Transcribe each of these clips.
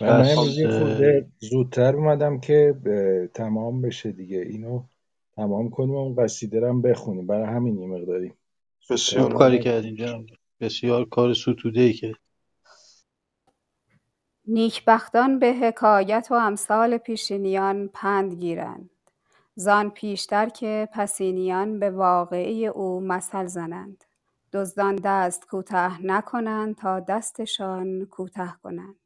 من امروز یه خورده زودتر اومدم که تمام بشه دیگه. اینو تمام کنیم و اون قصیده هم بخونیم. برای همین یه مقداری. بسیار کاری کردین جناب؟ بسیار کار ستوده ای که. نیکبختان به حکایت و امثال پیشینیان پند گیرند. زان پیشتر که پسینیان به واقعه او مثل زنند. دزدان دست کوته نکنند تا دستشان کوته کنند.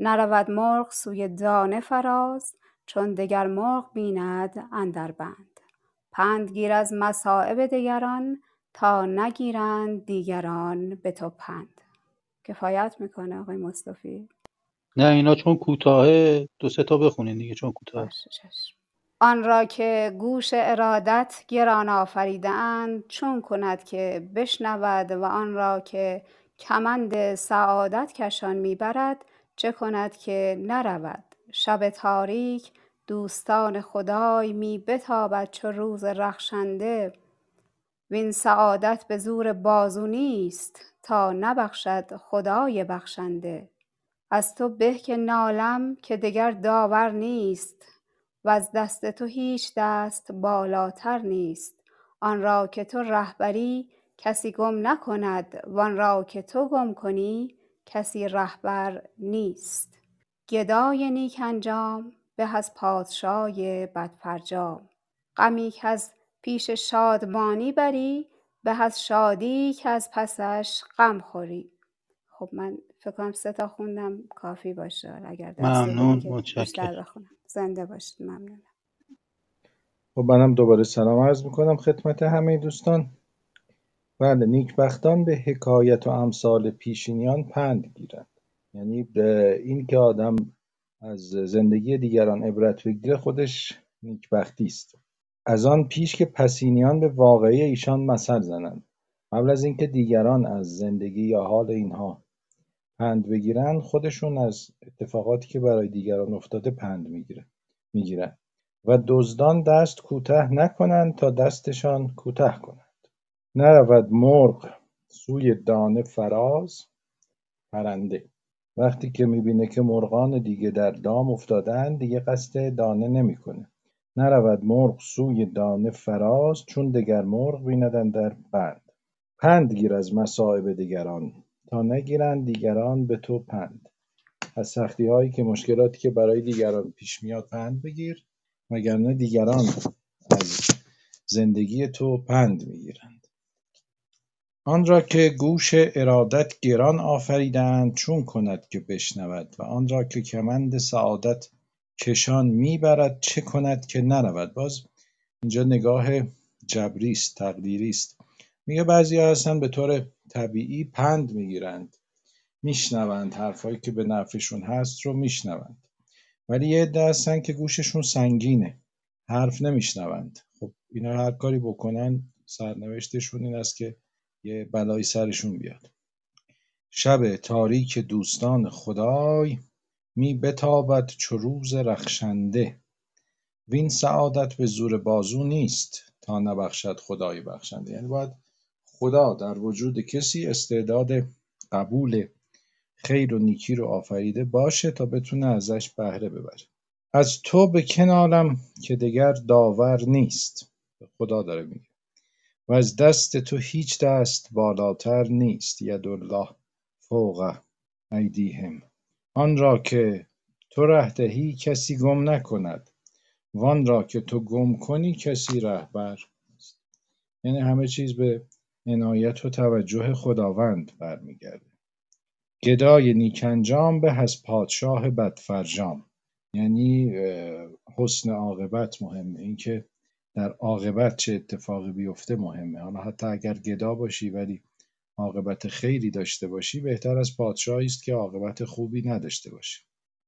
نرود مرغ سوی دانه فراز چون دگر مرغ بیند اندر بند. پند گیر از مصایب دگران تا نگیرند دیگران به تو پند. کفایت می‌کنه آقای مصطفی. نه اینا چون کوتاهه دو سه تا بخونین دیگه چون کوتاه آن را که گوش ارادت گران آفریده اند چون کند که بشنود و آن را که کمند سعادت کشان می‌برد چه کند که نرود. شب تاریک دوستان خدای می بتابد چو روز رخشنده. وین سعادت به زور بازو نیست تا نبخشد خدای بخشنده. از تو به که نالم که دگر داور نیست. وز دست تو هیچ دست بالاتر نیست. آن را که تو رهبری کسی گم نکند. وان را که تو گم کنی کسی رهبر نیست. گدای نیک انجام به از پادشای بدفرجام. غمی کز پیش شادمانی بری به از شادی کز پسش غم خوری. خب من فکر کنم سه تا خوندم کافی باشه. اگر ممنون متشکرم. زنده باشید ممنونم. خب منم دوباره سلام عرض می‌کنم خدمت همه دوستان. بله نیکبختان به حکایت و امثال پیشینیان پند گیرند. یعنی این که آدم از زندگی دیگران عبرت بگیره خودش نیکبختی است. از آن پیش که پسینیان به واقعی ایشان مثل زنند. قبل از اینکه دیگران از زندگی یا حال اینها پند بگیرن خودشون از اتفاقاتی که برای دیگران افتاده پند می‌گیره می‌گیرن. و دزدان دست کوته نکنند تا دستشان کوته کنند. نرود مرغ سوی دانه فراز. پرنده. وقتی که می‌بینه که مرغان دیگه در دام افتادن دیگه قصد دانه نمی‌کنه. نرود مرغ سوی دانه فراز چون دگر مرغ بیندن در بند. پند گیر از مصائب دیگران. تا نگیرند دیگران به تو پند. از سختی هایی که مشکلاتی که برای دیگران پیش میاد پند بگیر وگرنه دیگران از زندگی تو پند می‌گیرند. آن را که گوش ارادت گران آفریدند چون کند که بشنود و آن را که کمند سعادت کشان می‌برد چه کند که نرود. باز اینجا نگاه جبری است میگه بعضی هستن به طور طبیعی پند می‌گیرند میشنوند حرفایی که به نفعشون هست رو میشنوند. ولی یه عده هستن که گوششون سنگینه حرف نمیشنوند. خب اینا هر کاری بکنن سرنوشتشون این است که یه بلایی سرشون بیاد. شب تاریک دوستان خدای می بتابد چو روز رخشنده. وین سعادت به زور بازو نیست تا نبخشد خدای بخشنده. یعنی باید خدا در وجود کسی استعداد قبول خیر و نیکی رو آفریده باشه تا بتونه ازش بهره ببره. از تو به کنارم که دگر داور نیست. خدا داره میگه. و از دست تو هیچ دست بالاتر نیست الله فوق ایدیهم. آن را که تو ره کسی گم نکند وان را که تو گم کنی کسی رهبر یعنی همه چیز به عنایت و توجه خداوند برمیگرده. گدای نیکنجام به از پادشاه بدفرجام. یعنی حسن عاقبت مهمه. اینکه در عاقبت چه اتفاقی بیفته مهمه. حالا حتی اگر گدا باشی ولی عاقبت خیری داشته باشی بهتر از پادشاهی است که عاقبت خوبی نداشته باشه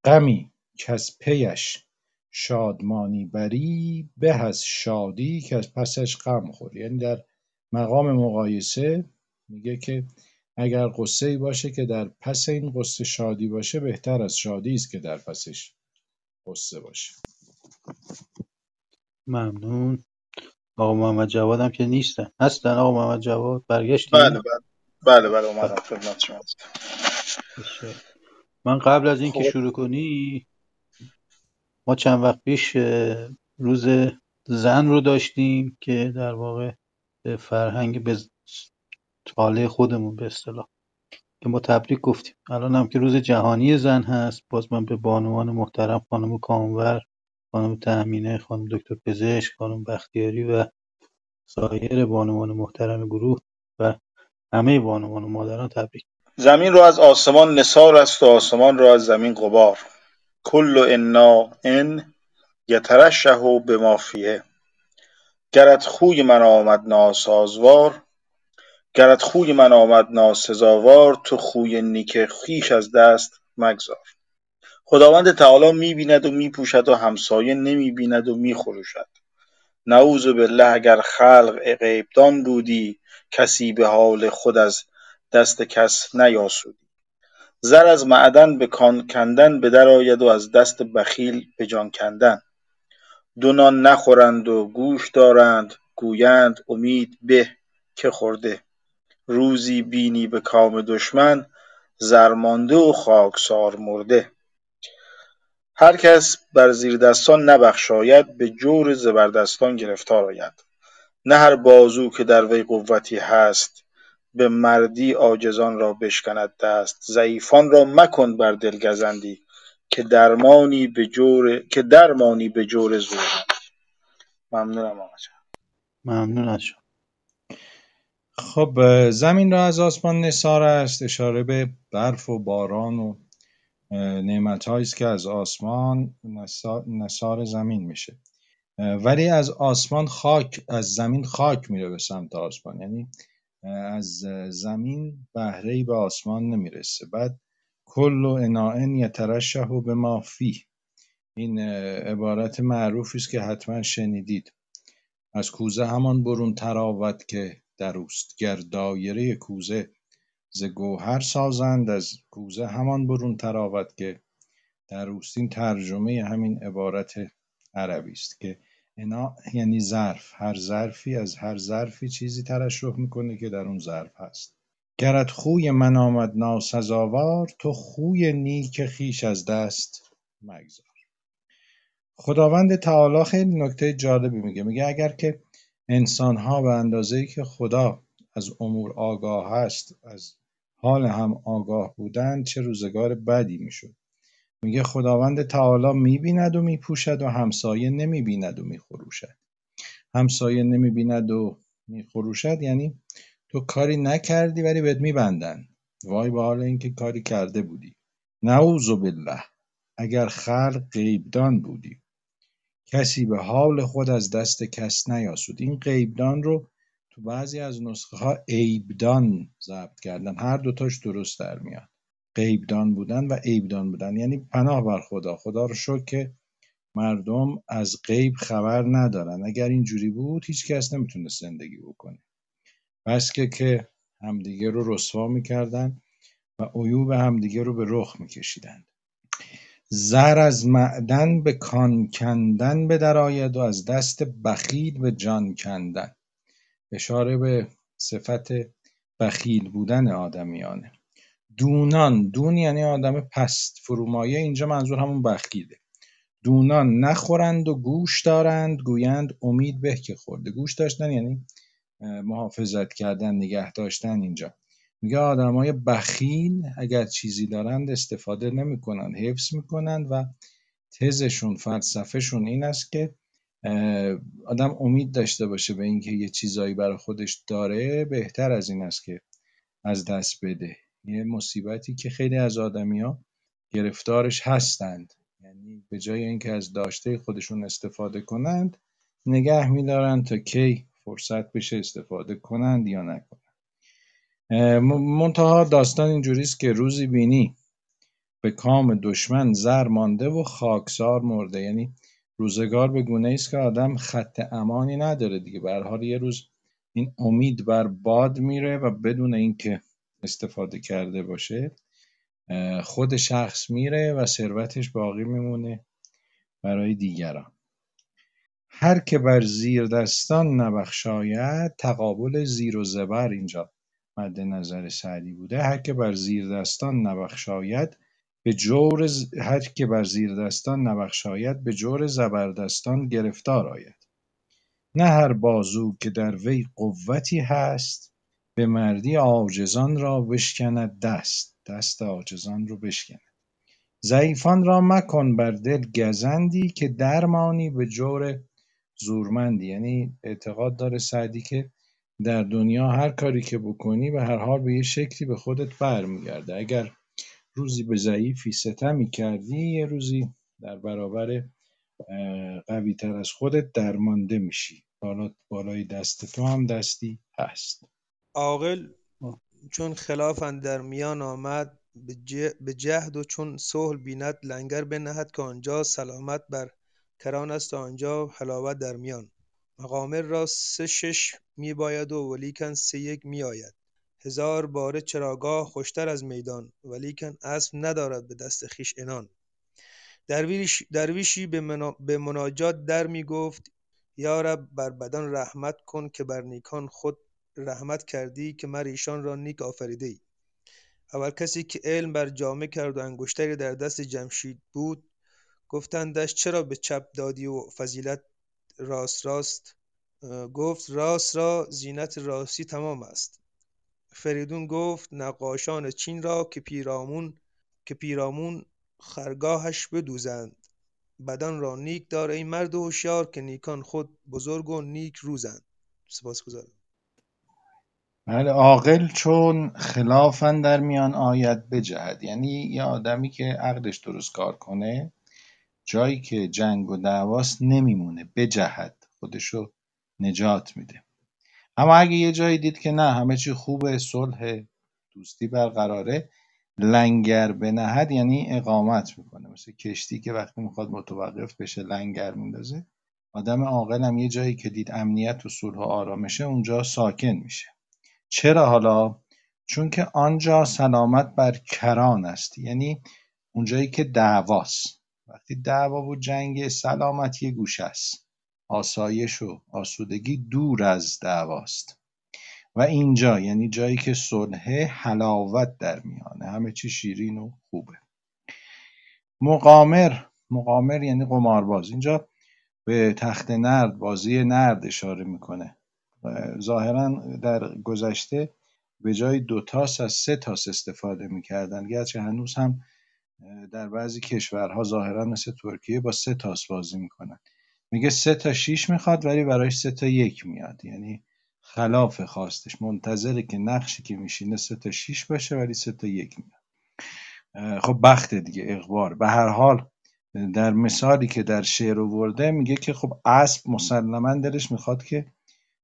غمی کز پیش شادمانی بری به از شادی که از پسش غم خوری. یعنی در مقام مقایسه میگه که اگر ای باشه که در پس این قصه شادی باشه بهتر از شادی است که در پسش قصه باشه. ممنون. آقا محمد جواد هم که نیستن. هستن آقا محمد جواد؟ برگشت بله بله. بله بله اومدم. خدمت شما من قبل از اینکه خب. شروع کنی ما چند وقت پیش روز زن رو داشتیم که در واقع به فرهنگ به تاله خودمون به اصطلاح که ما تبریک گفتیم. الان هم که روز جهانی زن هست باز من به بانوان محترم خانم کامور خانم تأمینه خانم دکتر پزشک خانم بختیاری و سایر بانوان محترم گروه و همه بانوان و مادران تبریک. زمین را از آسمان نثار است و آسمان را از زمین غبار. کل انا ان یترشح بما فیه گرت خوی من آمد ناسازوار. گرت خوی من آمد ناسزاوار. تو خوی نیک خویش از دست مگذار. خداوند تعالی می بیند و می پوشد و همسایه نمی بیند و می خروشد نعوذ بالله اگر خلق غیبدان بودی کسی به حال خود از دست کس نیاسودی. زر از معدن به کان کندن به در آید و از دست بخیل به جان کندن. دو نان نخورند و گوش دارند گویند امید به که خورده. روزی بینی به کام دشمن زر مانده و خاکسار مرده. هر کس بر زیردستان نبخشاید به جور زبردستان گرفتار آید. نه هر بازو که در وی قوتی هست به مردی عاجزان را بشکند دست. ضعیفان را مکن بر دل گزندی که درمانی به جور که درمانی به جور زورمند ممنونم آقا جان. ممنون از شما. خب زمین را از آسمان نثار است. اشاره به برف و باران و نعمت است که از آسمان نثار زمین میشه. ولی از آسمان خاک از زمین خاک میره به سمت آسمان. یعنی از زمین بهره به آسمان نمی‌رسه. بعد کل اناء یترشح به ما فیه. این عبارت معروفی است که حتما شنیدید. از کوزه همان برون تراود که در اوست. گر دایره کوزه ز گوهر سازند از کوزه همان برون تراود که در اوست این ترجمه همین عبارت عربی است که انا یعنی ظرف هر ظرفی از هر ظرفی چیزی ترشح می‌کنه که در اون ظرف هست. گرت خوی من آمد ناسزاوار تو خوی نیک خویش از دست مگذار. خداوند تعالی خیلی نکته جالبی میگه. میگه اگر که انسانها به اندازه‌ای که خدا از امور آگاه هست از حال هم آگاه بودند چه روزگار بدی می‌شد. میگه خداوند تعالی می‌بیند و میپوشد و همسایه نمی‌بیند و میخروشد. همسایه نمی‌بیند و میخروشد یعنی تو کاری نکردی ولی بهت میبندن. وای به حال اینکه کاری کرده بودی. نعوذ بالله. اگر خلق غیبدان بودی. کسی به حال خود از دست کس نیاسود. این غیبدان رو تو بعضی از نسخه ها عیبدان ضبط کردن. هر دوتاش درست در میاد. غیبدان بودن و عیبدان بودن. یعنی پناه بر خدا. خدا رو شکر که مردم از غیب خبر ندارن. اگر اینجوری بود هیچ کس نمی‌تونست زندگی بکنه. بس که که همدیگه رو رسوا می‌کردن و عیوب همدیگه رو به رخ میکشیدند زر از معدن به کان کندن به درآید و از دست بخیل به جان کندن. اشاره به صفت بخیل بودن آدمیانه. دونان دون یعنی آدم پست فرومایه اینجا منظور همون بخیله. دونان نخورند و گوش دارند گویند امید به که خورده. گوش داشتن یعنی محافظت کردن نگه داشتن اینجا. میگه آدمای بخیل اگر چیزی دارند استفاده نمی‌کنن حفظ می‌کنند و تزشون فلسفهشون این است که آدم امید داشته باشه به اینکه یه چیزایی برای خودش داره بهتر از این است که از دست بده. یه مصیبتی که خیلی از آدمیا گرفتارش هستند. یعنی به جای اینکه از داشته خودشون استفاده کنند نگه میدارند تا کی فرصت بشه استفاده کنند یا نکنند. منتها داستان اینجوریست که روزی بینی به کام دشمن زر مانده و خاکسار مرده. یعنی روزگار به گونه است که آدم خط امانی نداره دیگه. به حال یه روز این امید بر باد میره و بدون اینکه استفاده کرده باشه خود شخص میره و ثروتش باقی میمونه برای دیگران. هر که بر زیر دستان نبخشاید تقابل زیر و زبر اینجا مد نظر سعدی بوده. هر که بر زیر دستان نبخشاید به جور هر که بر زیر دستان نبخشاید به جور زبردستان گرفتار آید. نه هر بازو که در وی قوتی هست به مردی عاجزان را بشکند دست. دست عاجزان رو بشکند. ضعیفان را مکن بر دل گزندی که درمانی به جور زورمندی. یعنی اعتقاد داره سعدی که در دنیا هر کاری که بکنی به هر حال به یه شکلی به خودت برمیگرده. اگر روزی به ضعیفی ستمی کردی یه روزی در برابر قوی تر از خودت درمانده میشی. بالا بالای دست تو هم دستی هست. عاقل چون خلاف در میان آمد به جهد و چون صلح بیند لنگر بنهد که آنجا سلامت بر کران است و آنجا حلاوت در میان. مقامر را سه شش می باید و ولیکن سه یک می آید هزار باره چراگاه خوشتر از میدان ولیکن اسب ندارد به دست خویش عنان. درویشی به مناجات در می گفت یا رب بر بدان رحمت کن که بر نیکان خود رحمت کردی که مر ایشان را نیک ای. اول کسی که علم بر جامه کرد و انگشتری در دست جمشید بود گفتندش چرا به چپ دادی و فضیلت راست راست؟ گفت راست را زینت راستی تمام است. فریدون گفت نقاشان چین را که پیرامون که پیرامون خرگاهش بدوزند. بدان را نیک دار ای مرد هوشیار که نیکان خود بزرگ و نیک روزند. سپاسگزارم. بله عاقل چون خلاف در میان آید بجهد. یعنی یه آدمی که عقلش درست کار کنه جایی که جنگ و دعواست نمیمونه بجهد. خودشو نجات میده. اما اگه یه جایی دید که نه همه چی خوبه صلح دوستی برقراره لنگر بنهد یعنی اقامت می‌کنه. مثل کشتی که وقتی می‌خواد متوقف بشه لنگر میندازه. آدم عاقل هم یه جایی که دید امنیت و صلح و آرامشه اونجا ساکن میشه. چرا حالا؟ چون که آنجا سلامت بر کران است. یعنی اونجایی که دعواست. وقتی دعوا و جنگ سلامت یه گوشه است. آسایش و آسودگی دور از دعواست. و اینجا یعنی جایی که صلح حلاوت در میانه. همه چی شیرین و خوبه. مقامر مقامر یعنی قمارباز. اینجا به تخت نرد بازی نرد اشاره می‌کنه. ظاهرا در گذشته به جای دو تاس از سه تاس استفاده می‌کردن. گرچه هنوز هم در بعضی کشورها ظاهرا مثل ترکیه با سه تاس بازی می‌کنن. میگه سه تا شیش می‌خواد ولی برایش سه تا یک میاد. یعنی خلاف خواستش. منتظره که نقشی که میشینه سه تا شیش باشه ولی سه تا یک میاد. خب بخت دیگه اقبار به هر حال در مثالی که در شعر ورده میگه که خب اسب مسلما دلش می‌خواد که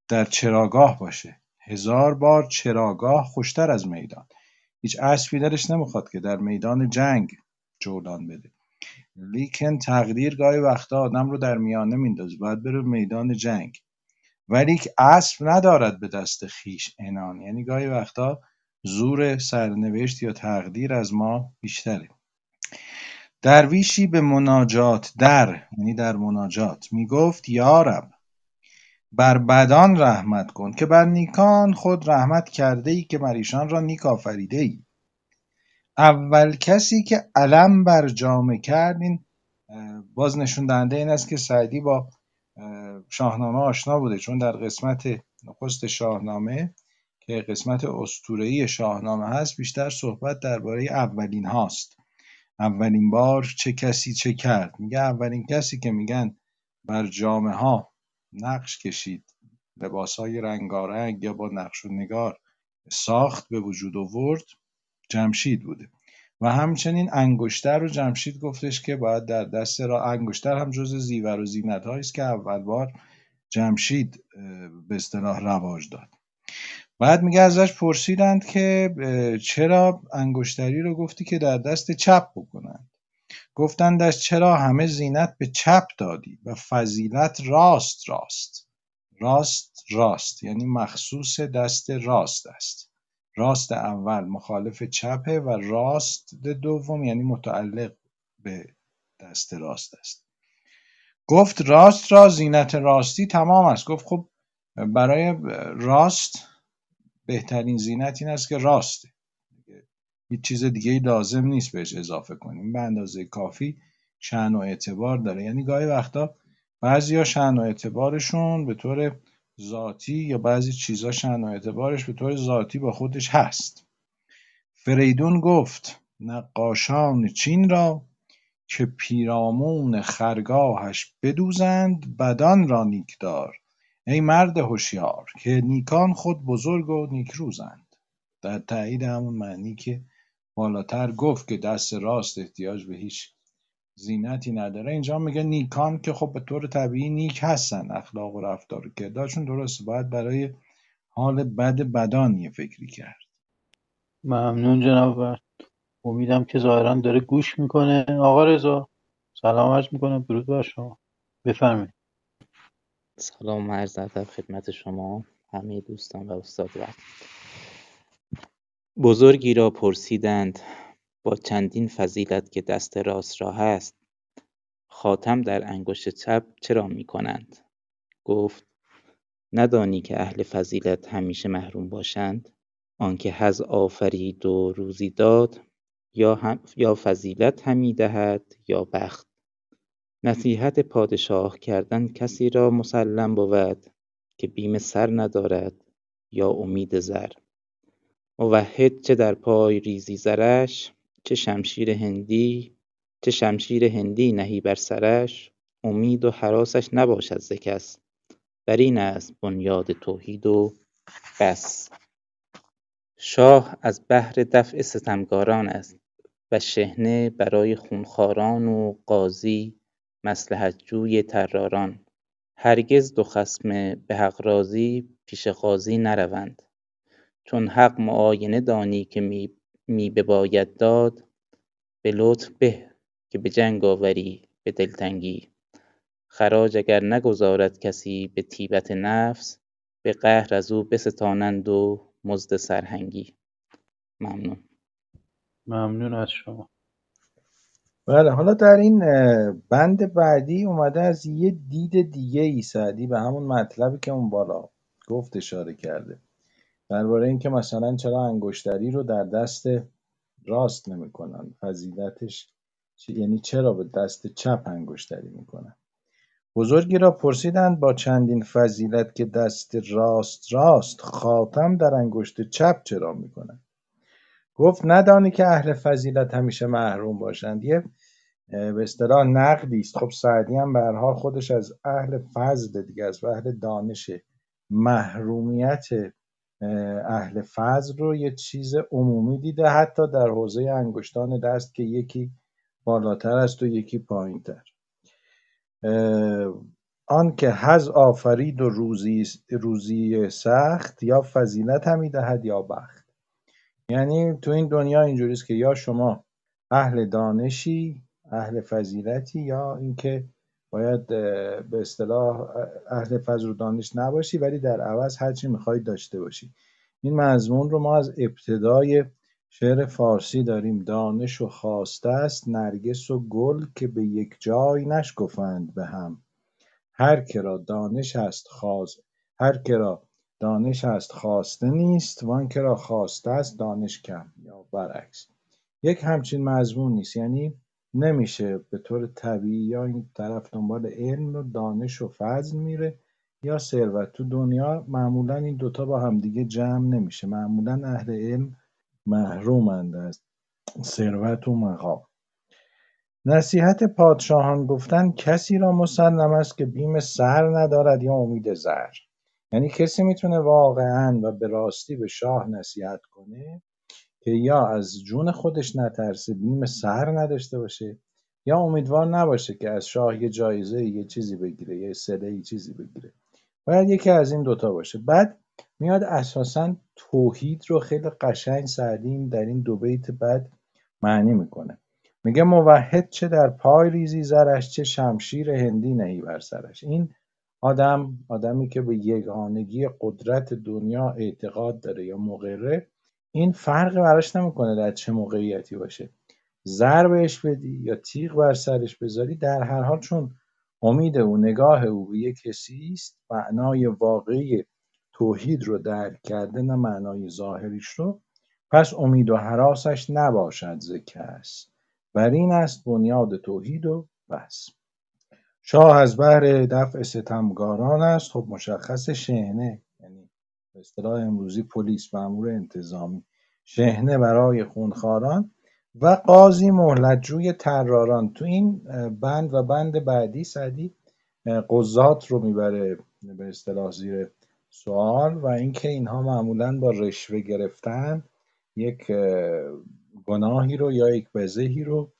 در چراگاه باشه. هزار بار چراگاه خوشتر از میدان. هیچ اسبی دلش نمی‌خواد که در میدان جنگ جولان بده. لیکن تقدیر گاهی وقتا آدم رو در میانه میندازه باید بره میدان جنگ. ولی اسب ندارد به دست خیش انان یعنی گاهی وقتا زور سرنوشت یا تقدیر از ما بیشتره. درویشی به مناجات در یعنی در مناجات می‌گفت یارب بر بدان رحمت کن که بر نیکان خود رحمت کرده ای که مریشان را نیک آفریده ای اول کسی که علم بر جامه کرد این باز نشون دهنده این است که سعدی با شاهنامه آشنا بوده چون در قسمت نخست شاهنامه که قسمت اسطوره‌ای شاهنامه هست بیشتر صحبت درباره اولین هاست. اولین بار چه کسی چه کرد. میگه اولین کسی که میگن بر جامه ها نقش کشید لباس های رنگارنگ یا با نقش و نگار ساخت به وجود آورد جمشید بوده. و همچنین انگشتر رو جمشید گفتش که باید در دست را انگشتر هم جز زیور و زینت است که اول بار جمشید به اصطلاح رواج داد. بعد میگه ازش پرسیدند که چرا انگشتری رو گفتی که در دست چپ بکنند؟ گفتندش چرا همه زینت به چپ دادی و فضیلت راست راست. راست راست یعنی مخصوص دست راست است. راست اول مخالف چپه و راست دوم یعنی متعلق به دست راست است. گفت راست را زینت راستی تمام است. گفت خب برای راست بهترین زینت این است که راسته. هیچ چیز دیگه لازم نیست بهش اضافه کنیم. به اندازه کافی شن و اعتبار داره. یعنی گاهی وقتا بعضیا شن و اعتبارشون به طور ذاتی یا بعضی چیزا شن و اعتبارش به طور ذاتی با خودش هست. فریدون گفت نقاشان چین را که پیرامون خرگاهش بدوزند بدان را نیکدار ای مرد هوشیار که نیکان خود بزرگ و نیکروزند. در تایید همون معنی که بالاتر گفت که دست راست احتیاج به هیچ زینتی نداره. اینجا میگه نیکان که خب به طور طبیعی نیک هستن اخلاق و رفتار و کردارشون درسته باید برای حال بد بدان یه فکری کرد. ممنون جناب امیدم که ظاهرا داره گوش می‌کنه. آقا رضا سلام عرض می‌کنم. درود بر شما. بفرمایید. سلام عرض ادب خدمت شما همه دوستان و استاد و بزرگی را پرسیدند. با چندین فضیلت که دست راست را هست خاتم در انگشت چپ چرا می کنند؟ گفت ندانی که اهل فضیلت همیشه محروم باشند؟ آنکه حظ آفرید و روزی داد یا, هم یا فضیلت همی دهد یا بخت. نصیحت پادشاه کردن کسی را مسلم بود که بیم سر ندارد یا امید زر. موحد چه در پای ریزی زرش؟ چه شمشیر هندی چه شمشیر هندی نهی بر سرش امید و حراسش نباشد ز کس. بر این است بنیاد توحید و بس. شاه از بهر دفع ستمکاران است و شحنه برای خونخواران و قاضی مصلحت جوی طراران. هرگز دو خصم به حق راضی پیش قاضی نروند. چون حق معاینه دانی که می, می بباید داد به لطف به که به جنگ آوری به دلتنگی. خراج اگر نگزارد کسی به طیبت نفس به قهر از او بستانند و مزد سرهنگی. ممنون. ممنون از شما. بله حالا در این بند بعدی اومده از یه دید دیگه ای سعدی به همون مطلبی که اون بالا گفت اشاره کرده. درباره اینکه مثلا چرا انگشتری رو در دست راست نمی‌کنن فضیلتش یعنی چرا به دست چپ انگشتری می‌کنن؟ بزرگی را پرسیدند با چندین فضیلت که دست راست راست خاتم در انگشت چپ چرا می‌کنند گفت ندانی که اهل فضیلت همیشه محروم باشند. یه به اصطلاح نقدی است. خب سعدی هم به حال خودش از اهل فضل دیگه از اهل دانش محرومیت اهل فضل رو یه چیز عمومی دیده حتی در حوزه انگشتان دست که یکی بالاتر است و یکی پایینتر. آن که حظ آفرید و روزی, روزی سخت یا فضیلت همی دهد یا بخت. یعنی تو این دنیا اینجوریست که یا شما اهل دانشی اهل فضیلتی یا اینکه باید به اصطلاح اهل فضل و دانش نباشی ولی در عوض هرچی می‌خوای داشته باشی. این مضمون رو ما از ابتدای شعر فارسی داریم. دانش و خواسته است نرگس و گل که به یک جای نشکفند به هم. هر که را دانش است خواست هر که را دانش است خواسته نیست وان که را خواسته است دانش کم یا برعکس. یک همچین مضمون نیست. یعنی نمیشه به طور طبیعی یا این طرف دنبال علم و دانش و فضل میره یا ثروت. تو دنیا معمولا این دوتا با همدیگه جمع نمیشه. معمولا اهل علم محرومند از ثروت و مقام. نصیحت پادشاهان گفتن کسی را مسلم است که بیم سر ندارد یا امید زر یعنی کسی می‌تونه واقعا و به راستی به شاه نصیحت کنه که یا از جون خودش نترسه بیم سر نداشته باشه یا امیدوار نباشه که از شاه یه جایزه یه چیزی بگیره یه سله چیزی بگیره. باید یکی از این دوتا باشه. بعد میاد اساسا توحید رو خیلی قشنگ سعدی در این دو بیت بعد معنی می‌کنه. میگه موحد چه در پای ریزی زرش چه شمشیر هندی نهی بر سرش. این آدم آدمی که به یگانگی قدرت دنیا اعتقاد داره یا مقره این فرق براش نمی‌کنه در چه موقعیتی باشه. زر بهش بدی یا تیغ بر سرش بذاری در هر حال چون امید او نگاه او به یک کسی است معنای واقعی توحید رو درک کرده نه معنای ظاهریش رو پس امید و حراسش نباشد ز کس بر این است بنیاد توحید و بس. شاه از بهر دفع ستمگاران است خب مشخص یعنی به اصطلاح امروزی پلیس مامور انتظامی شحنه برای خونخواران و قاضی مهلتجوی تراران تو این بند و بند بعدی سعدی قضات رو می‌بره به اصطلاح زیر سوال و اینکه اینها معمولا با رشوه گرفتن یک گناهی رو یا یک بزهی رو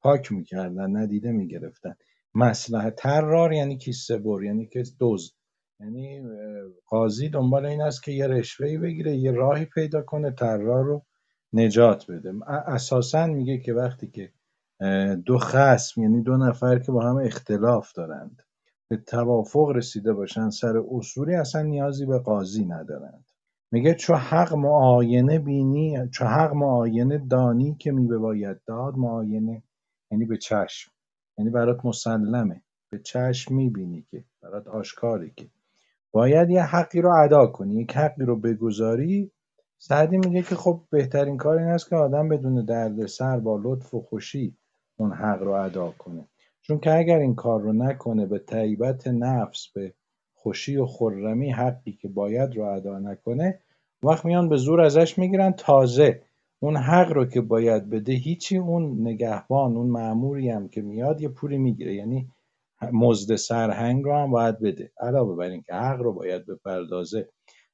پاک می‌کردن ندیده می‌گرفتن. مسلحه ترار یعنی کیسه بر یعنی که دوز یعنی قاضی دنبال این است که یه رشوهی بگیره یه راهی پیدا کنه ترار رو نجات بده. اساسا میگه که وقتی که دو خسم یعنی دو نفر که با هم اختلاف دارند به توافق رسیده باشن سر اصولی اصلا نیازی به قاضی ندارند. میگه چو حق معاینه بینی چو حق معاینه دانی که می باید داد معاینه یعنی به چشم. یعنی برات مسلمه. به چشم می‌بینی که برات آشکاری که. باید یه حقی رو ادا کنی. یک حقی رو بگذاری سعدی میگه که خب بهترین کار این است که آدم بدون دردسر با لطف و خوشی اون حق رو ادا کنه. چون که اگر این کار رو نکنه به طیبت نفس به خوشی و خرمی حقی که باید رو ادا نکنه وقت میان به زور ازش می‌گیرن. تازه اون حق رو که باید بده هیچی اون نگهبان اون معموری هم که میاد یه پولی می‌گیره. یعنی مزد سرهنگ رو هم باید بده. علاوه بر اینکه حق رو باید بپردازه.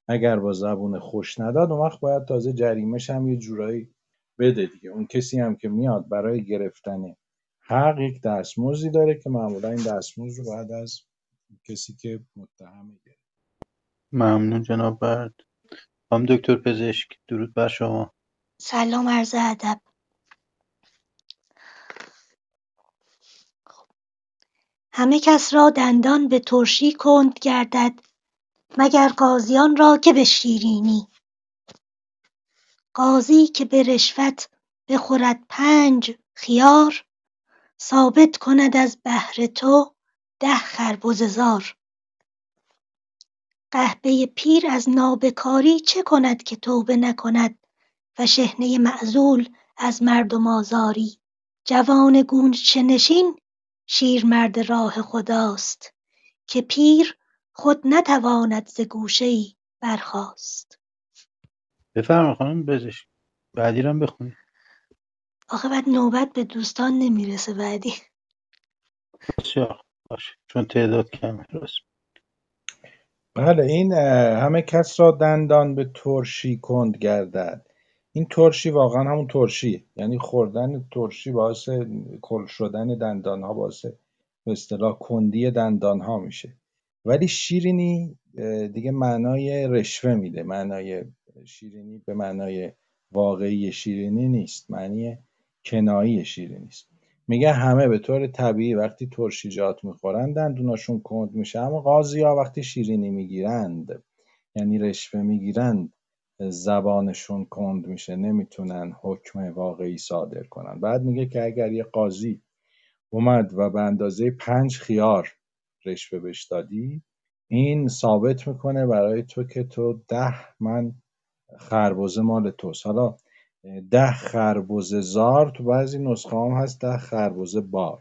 اگر با زبون خوش نداد اون وقت باید تازه جریمش هم یه جورایی بده دیگه. اون کسی هم که میاد برای گرفتن حق یک دستمزدی داره که معمولا این دستمزد رو باید از کسی که متهمه گرفت. ممنون جناب برد. خانم دکتر پزشک درود بر شما. سلام عرض ادب. همه کس را دندان به ترشی کند گردد مگر قاضیان را که به شیرینی؟ قاضی که به رشوت بخورد پنج خیار ثابت کند از بهر تو ده خربزه زار. قحبه پیر از نابکاری چه کند که توبه نکند و شحنه معزول از مردم آزاری؟ جوان گوشه نشین شیرمرد راه خداست که پیر خود نتواند ز گوشه ای برخاست. بفرمایید خانم پزشک بعدی رو بخونید آخه بعد نوبت به دوستان نمی‌رسه بعدی. بسیار باشه. چون تعداد کمه. راست. بله این همه کس را دندان به ترشی کند گردد. این ترشی واقعا همون ترشی. یعنی خوردن ترشی باعث کل شدن دندان ها باعث به اصطلاح کندی دندان ها میشه. ولی شیرینی دیگه معنای رشوه میده. معنای شیرینی به معنای واقعی شیرینی نیست. معنی کنایی شیرینی است. میگه همه به طور طبیعی وقتی ترشیجات می‌خورن دندوناشون کند میشه. اما قاضی ها وقتی شیرینی می‌گیرند یعنی رشوه می‌گیرند زبانشون کند میشه نمی‌تونن حکم واقعی صادر کنن. بعد میگه که اگر یه قاضی اومد و به اندازه پنج خیار رشوه بهش دادی این ثابت می‌کنه برای تو که تو ده من خربزه مال توست. حالا ده خربزه زار تو بعضی نسخه هم هست ده خربزه بار.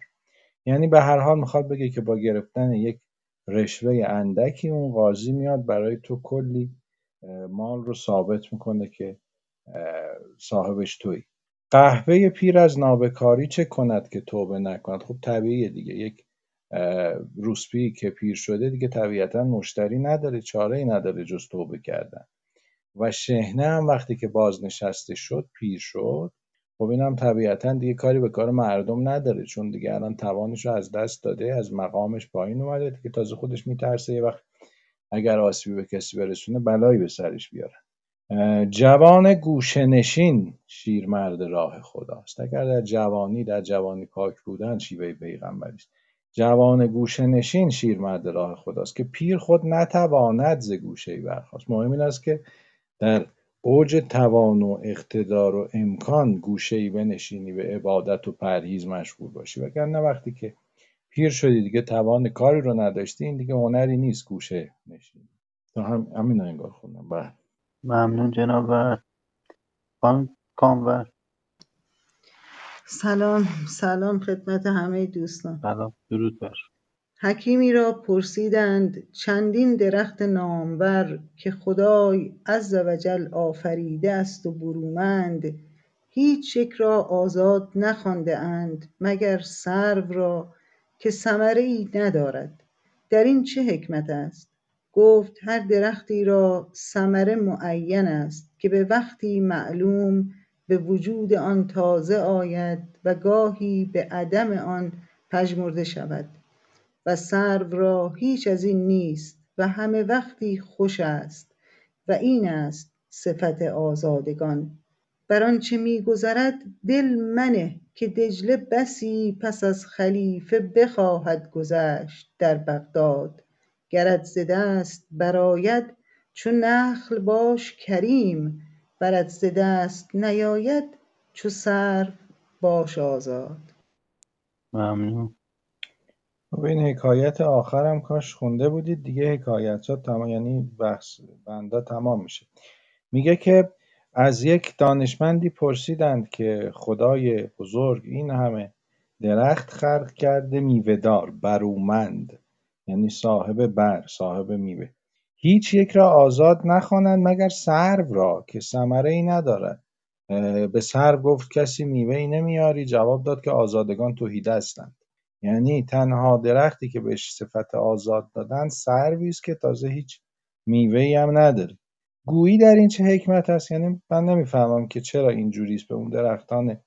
یعنی به هر حال می‌خواد بگه که با گرفتن یک رشوه اندکی اون قاضی میاد برای تو کلی مال رو ثابت می‌کنه که صاحبش توی قهوه پیر از نابکاری چه کند که توبه نکند؟ خب طبیعیه دیگه. یک روسپی که پیر شده دیگه طبیعتا مشتری نداره چاره ای نداره جز توبه کردن. و شهنه هم وقتی که بازنشسته شد پیر شد خب اینم طبیعتا دیگه کاری به کار مردم نداره. چون دیگه الان توانش رو از دست داده از مقامش پایین اومده دیگه تازه خودش میترسه یه وقت اگر آسیبی به کسی برسونه بلایی به سرش بیارن جوان گوشه نشین شیرمرد راه خداست. اگر در جوانی در جوانی پاک بودن شیوه پیغمبری است جوان گوشه نشین شیرمرد راه خداست که پیر خود نتواند ز گوشه ای برخاست. مهم این است که در اوج توان و اقتدار و امکان گوشه ای بنشینی به عبادت و پرهیز مشغول باشی. وگرنه وقتی که پیر شدی دیگه توان کاری رو نداشتی این دیگه هنری نیست گوشه نشینی. تا هم همین انگار خوندم. بله. ممنون جناب خانم کامور. سلام سلام خدمت همه دوستان. سلام درود بر. حکیمی را پرسیدند چندین درخت نامور که خدای عز و جل آفریده است و برومند هیچ یک را آزاد نخوانده اند مگر سرو را که ثمره ای ندارد. در این چه حکمت است؟ گفت هر درختی را ثمره معین است که به وقتی معلوم به وجود آن تازه آید و گاهی به عدم آن پژمرده شود. و سرو را هیچ از این نیست و همه وقتی خوش است و این است صفت آزادگان. بر آنچه می گذرد دل منه که دجله بسی پس از خلیفه بخواهد گذشت در بغداد. گرت ز دست برآید چو نخل باش کریم ورت ز دست نیاید چو سرو باش آزاد. ممنون. خب این حکایت آخرم کاش خونده بودید. دیگه حکایت ها تمام یعنی بحث بنده تمام میشه. میگه که از یک دانشمندی پرسیدند که خدای بزرگ این همه درخت خلق کرده میوهدار برومند یعنی صاحب بر صاحب میوه. هیچ یک را آزاد نخوانند مگر سرو را که ثمره ای ندارد. به سرو گفت کسی میوه ای نمیاری؟ جواب داد که آزادگان توحیده هستند. یعنی تنها درختی که بهش صفت آزاد دادن سروی است که تازه هیچ میوه هم نداره. گویی در این چه حکمت است؟ یعنی من نمی‌فهمم که چرا اینجوری است به اون درختان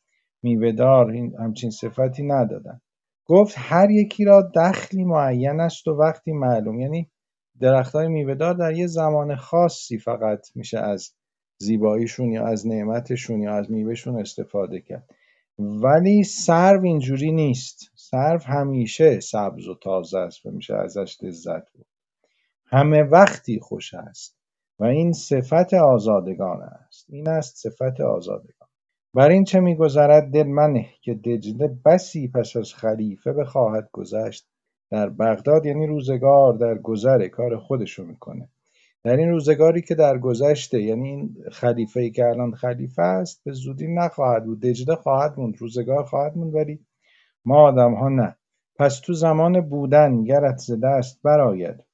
میوهدار این همچین صفتی ندادن. گفت هر یکی را دخلی معین است و وقتی معلوم. یعنی درختای میوهدار در یه زمان خاصی فقط میشه از زیباییشون یا از نعمتشون یا از میوهشون استفاده کرد. ولی سرو اینجوری نیست. سرو همیشه سبز و تازه است و میشه ازش لذت برد. همه وقتی خوش است. و این صفت آزادگان است. این است صفت آزادگان. بر این چه میگذرد دل منه که دجله بسی پس از خلیفه بخواهد گذشت در بغداد یعنی روزگار در گذر کار خودشو می‌کنه. در این روزگاری که در گذشته یعنی این خلیفه ای که الان خلیفه است به زودی نخواهد بود. دجله خواهد موند روزگار خواهد موند ولی ما آدم ها نه. پس تو زمان بودن گرت ز دست برآید.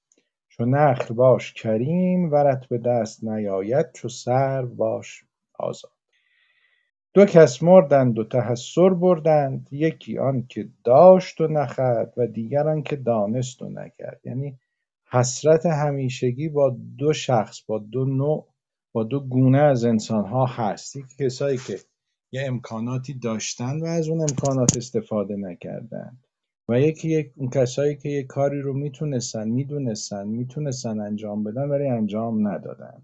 چو نخل باش کریم ورت به دست نیاید چو سرو باش آزاد. دو کس مردند و تحسر بردند یکی آن که داشت و نخورد و دیگر آن که دانست و نکرد یعنی حسرت همیشگی با دو شخص با دو نوع با دو گونه از انسان ها هست کسایی که یه امکاناتی داشتن و از اون امکانات استفاده نکردن. و یکی یک اون کسایی که یه کاری رو می‌تونستن می‌دونستن می‌تونستن انجام بدن ولی انجام ندادن.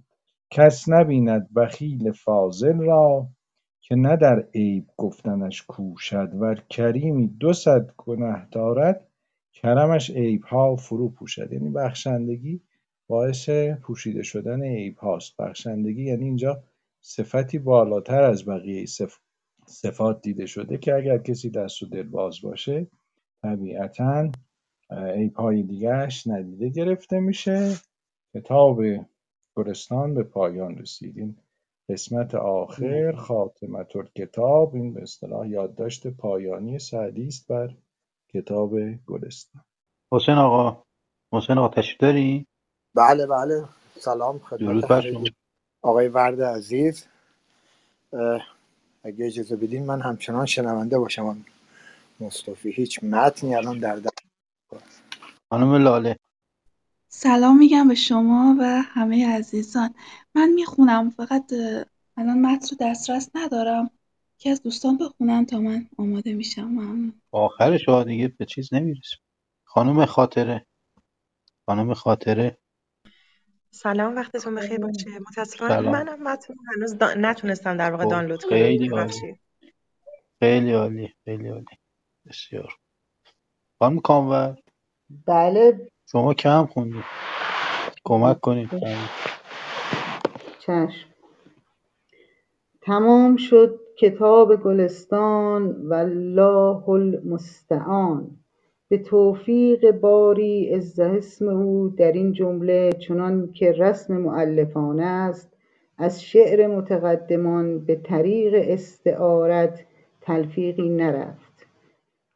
کس نبیند بخیل فاضل را که نه در عیب گفتنش کوشد ور کریمی دو صد گنه دارد کرمش عیبها فرو پوشد. یعنی بخشندگی باعث پوشیده شدن عیب هاست. بخشندگی یعنی اینجا صفتی بالاتر از بقیه صف... صفات دیده شده که اگر کسی دست و دل باز باشه طبیعتا های دیگرش ندیده گرفته میشه. کتاب گلستان به پایان رسید این قسمت آخر خاتمه کتاب این به اصطلاح یادداشت پایانی سعدی است بر کتاب گلستان حسین آقا حسین آقا تشریف داری؟ بله بله. سلام خدمت آقای ورد عزیز اگه اجازه بدین من همچنان شنونده باشم. مصطفی هیچ متنی الان در دست خانم لاله. سلام میگم به شما و همه عزیزان. من می‌خونم فقط الان متن رو دسترس ندارم. که از دوستان بخونن تا من آماده میشم. ممنون. آخرش ها دیگه به چیز نمی‌رسیم خانم خاطره. خانم خاطره. سلام وقتتون بخیر باشه. متاسفانه منم متن هنوز دا... نتونستم در واقع خب دانلود کنم. خیلی عالی. خیلی عالی خیلی عالی. بسیار. خانم کامور. بله. شما کم خوندید. کمک کنید. کم. چشم. تمام شد کتاب گلستان والله المستعان. به توفیق باری عز اسمه در این جمله چنان که رسم مؤلفانه است از شعر متقدمان به طریق استعارت تلفیقی نرفت.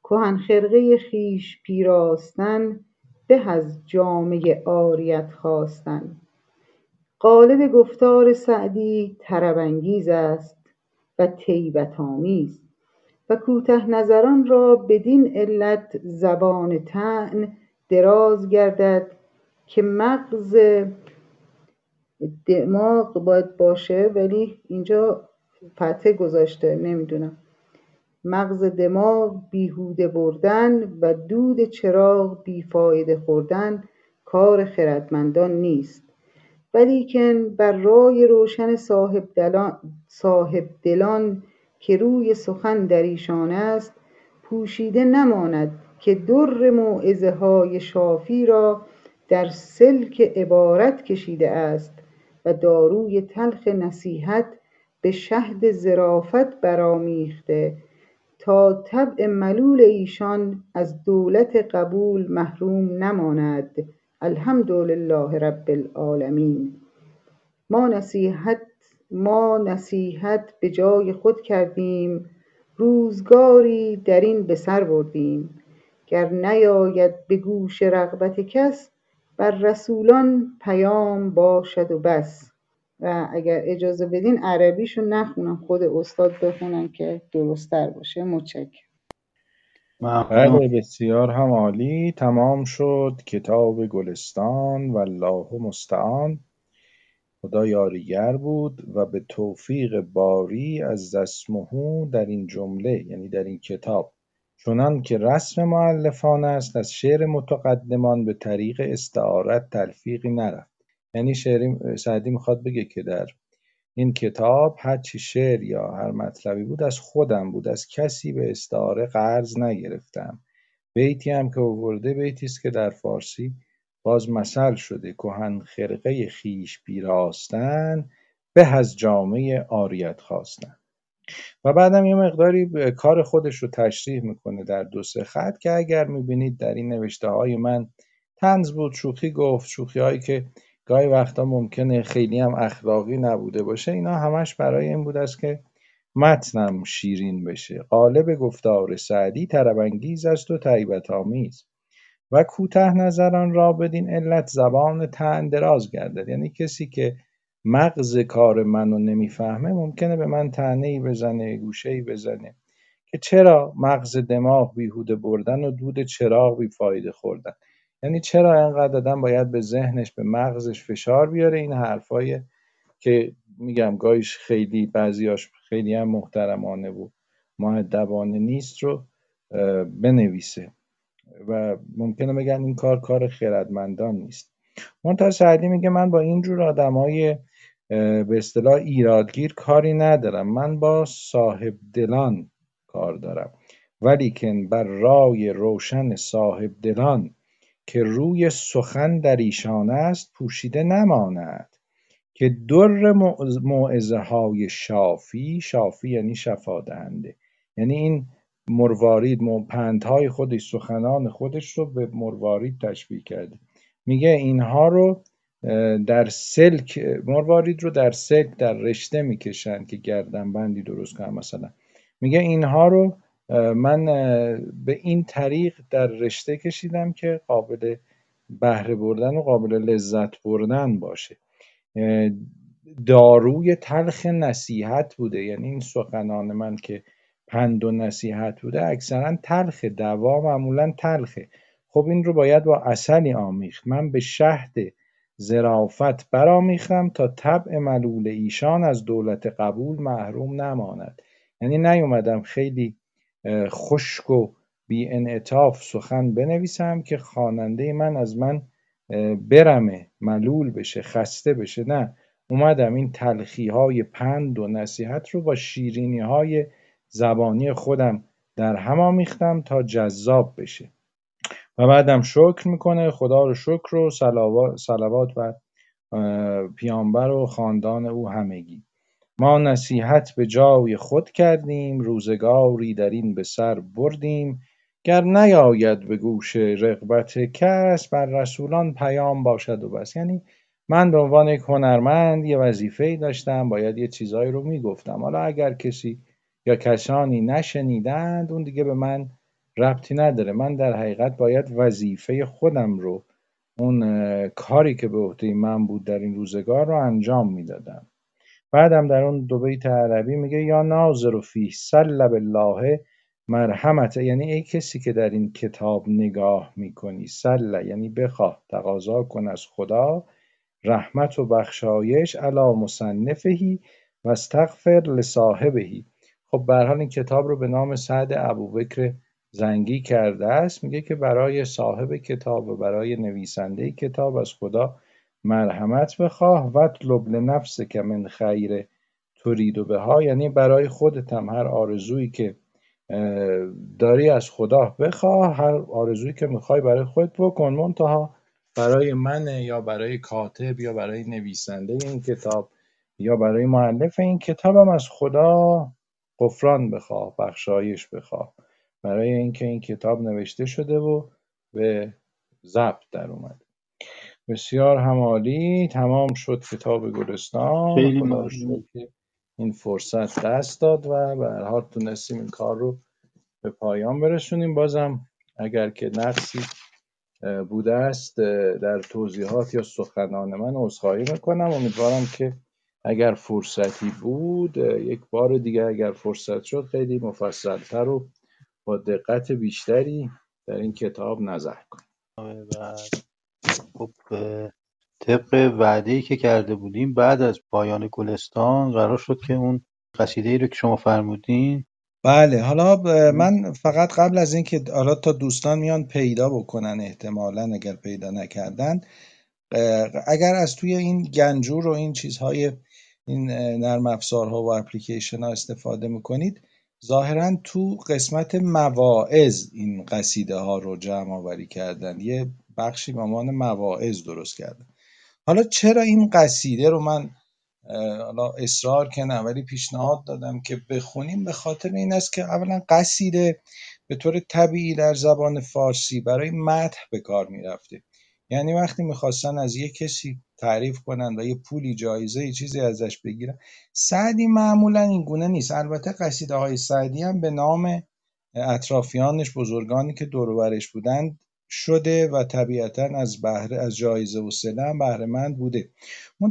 کهن خرقه خویش پیراستن به از جامه عاریت خواستن. قالب گفتار سعدی طرب انگیز است و طیبت آمیز و کوته نظران را بدین علت زبان طعن دراز گردد که مغز دماغ باید باشه ولی اینجا فتحه گذاشته نمی‌دونم. مغز دماغ بیهوده بردن و دود چراغ بیفایده خوردن کار خردمندان نیست. ولیکن بر رای روشن صاحب دلان, صاحب دلان که روی سخن در ایشان است پوشیده نماند که در موعظه های شافی را در سلک عبارت کشیده است و داروی تلخ نصیحت به شهد ظرافت برآمیخته تا طبع ملول ایشان از دولت قبول محروم نماند. الحمدلله رب العالمین. ما نصیحت ما نصیحت به جای خود کردیم. روزگاری در این به سر بردیم. گر نیاید به گوش رغبت کس بر رسولان پیام باشد و بس. و اگر اجازه بدین عربیشو نخونم خود استاد بخونن که درستتر باشه. متشکرم. بله بسیار هم عالی تمام شد. کتاب گلستان. والله مستعان. خدا یاریگر بود و به توفیق باری از اسمه در این جمله یعنی در این کتاب. چنان که رسم معلفان است از شعر متقدمان به طریق استعارت تلفیقی نرفت. یعنی شعری سعدی می‌خواد بگه که در این کتاب هرچی شعر یا هر مطلبی بود از خودم بود از کسی به استعاره قرض نگرفتم. بیتی هم که آورده بیتی است که در فارسی باز مثل شده کهن خرقه خیش پیراستن به از جامعه آریت خواستن. و بعدم یه مقداری کار خودش رو تشریح می‌کنه در دو سه خط که اگر می‌بینید در این نوشته های من تنز بود شوخی گفت شوخی هایی که گاهی وقتا ممکنه خیلی هم اخلاقی نبوده باشه. اینا همش برای این بود است که متنم شیرین بشه. قالب گفتار سعدی طربانگیز است و طیبت آمیز. و کوته نظران را بدین علت زبان طعن دراز گردد. یعنی کسی که مغز کار منو نمی‌فهمه ممکنه به من ای بزنه گوشه بزنه. که چرا مغز دماغ بیهوده بردن و دود چراغ بیفایده خوردن؟ یعنی چرا اینقدر آدم باید به ذهنش به مغزش فشار بیاره؟ این حرفای که میگم گاهیش خیلی بعضیاش خیلی هم محترمانه و معدبانه نیست رو بنویسه. و ممکنه بگن این کار کار خردمندان نیست. منتها سعدی میگه من با اینجور آدمای به اصطلاح ایرادگیر کاری ندارم. من با صاحب دلان کار دارم. ولیکن بر رای روشن صاحب دلان که روی سخن در ایشان است پوشیده نماند که در موعظه های شافی شافی یعنی شفا دهنده. یعنی این مروارید پندهای خودش سخنان خودش رو به مروارید تشبیه کرده. میگه اینها رو در سلک مروارید رو در سلک در رشته می‌کشن که گردن بندی درست کنن مثلا. میگه اینها رو من به این طریق در رشته کشیدم که قابل بهره بردن و قابل لذت بردن باشه. داروی تلخ نصیحت بوده یعنی این سخنان من که پند و نصیحت بوده اکثرا تلخه دوا معمولا تلخه. خب این رو باید با اصلی آمیخت. من به شهد زرافت برآمیختم تا طبع ملول ایشان از دولت قبول محروم نماند. یعنی نیومدم خیلی خشک و بی انعطاف سخن بنویسم که خواننده من از من برمه ملول بشه خسته بشه. نه اومدم این تلخی های پند و نصیحت رو با شیرینی های زبانی خودم در هم آمیختم تا جذاب بشه. و بعدم شکر می‌کنه خدا رو شکر و صلوات و پیامبر و خاندان او همگی. ما نصیحت به جای خود کردیم روزگاری در این به سر بردیم. گر نیاید به گوش رغبت کس بر رسولان پیام باشد و بس. یعنی من به عنوان یک هنرمند یه وظیفه داشتم باید یه چیزایی رو می‌گفتم. حالا اگر کسی یا کسانی نشنیدند اون دیگه به من ربطی نداره. من در حقیقت باید وظیفه خودم رو اون کاری که به عهده من بود در این روزگار رو انجام می‌دادم. بعدم در اون دو بیت عربی میگه یا ناظر فی سل بالله مرحمت یعنی ای کسی که در این کتاب نگاه می‌کنی سل یعنی بخواه تقاضا کن از خدا رحمت و بخشایش علی مصنفهی و استغفر لصاحبهی خب به این کتاب رو به نام سعد ابوبکر زنگی کرده است. میگه که برای صاحب کتاب و برای نویسنده کتاب از خدا مرحمت بخواه و اطلب که من خیر ترید و بها یعنی برای خودت هم هر آرزویی که داری از خدا بخواه هر آرزویی که می‌خوای برای خودت بکن. منتها برای من یا برای کاتب یا برای نویسنده این کتاب یا برای معلف این کتاب هم از خدا غفران بخواه بخشایش بخواه. برای اینکه این کتاب نوشته شده و به ضبط در اومده. بسیار همالی تمام شد کتاب گلستان. خیلی که این فرصت دست داد و به هر حال تونستیم این کار رو به پایان برسونیم. بازم اگر که نقصی بوده است در توضیحات یا سخنان من عذرخواهی می‌کنم. امیدوارم که اگر فرصتی بود یک بار دیگه اگر فرصت شد خیلی مفصلتر و با دقت بیشتری در این کتاب نظر کنیم. خب طبق وعده که کرده بودیم بعد از پایان گلستان قرار شد که اون قصیده ای رو که شما فرمودین بله حالا من فقط قبل از اینکه حالا تا دوستان میان پیدا بکنن احتمالا اگر پیدا نکردن اگر از توی این گنجور و این چیزهای این نرم افزارها و اپلیکیشن ها استفاده می‌کنید ظاهرا تو قسمت مواعظ این قصیده ها رو جمع آوری کردن. یه بخشی به عنوان مواعظ درست کردن حالا چرا این قصیده رو من حالا اصرار کنم ولی پیشنهاد دادم که بخونیم؟ به خاطر این است که اولا قصیده به طور طبیعی در زبان فارسی برای مدح به کار می‌رفته. یعنی وقتی می‌خواستن از یه کسی تعریف کنن و یه پولی جایزه یه چیزی ازش بگیرن سعدی معمولا این گونه نیست. البته قصیده های سعدی هم به نام اطرافیانش بزرگانی که دور بودند شده و طبیعتا از بهره از جایزه و سله هم بهرهمند بوده.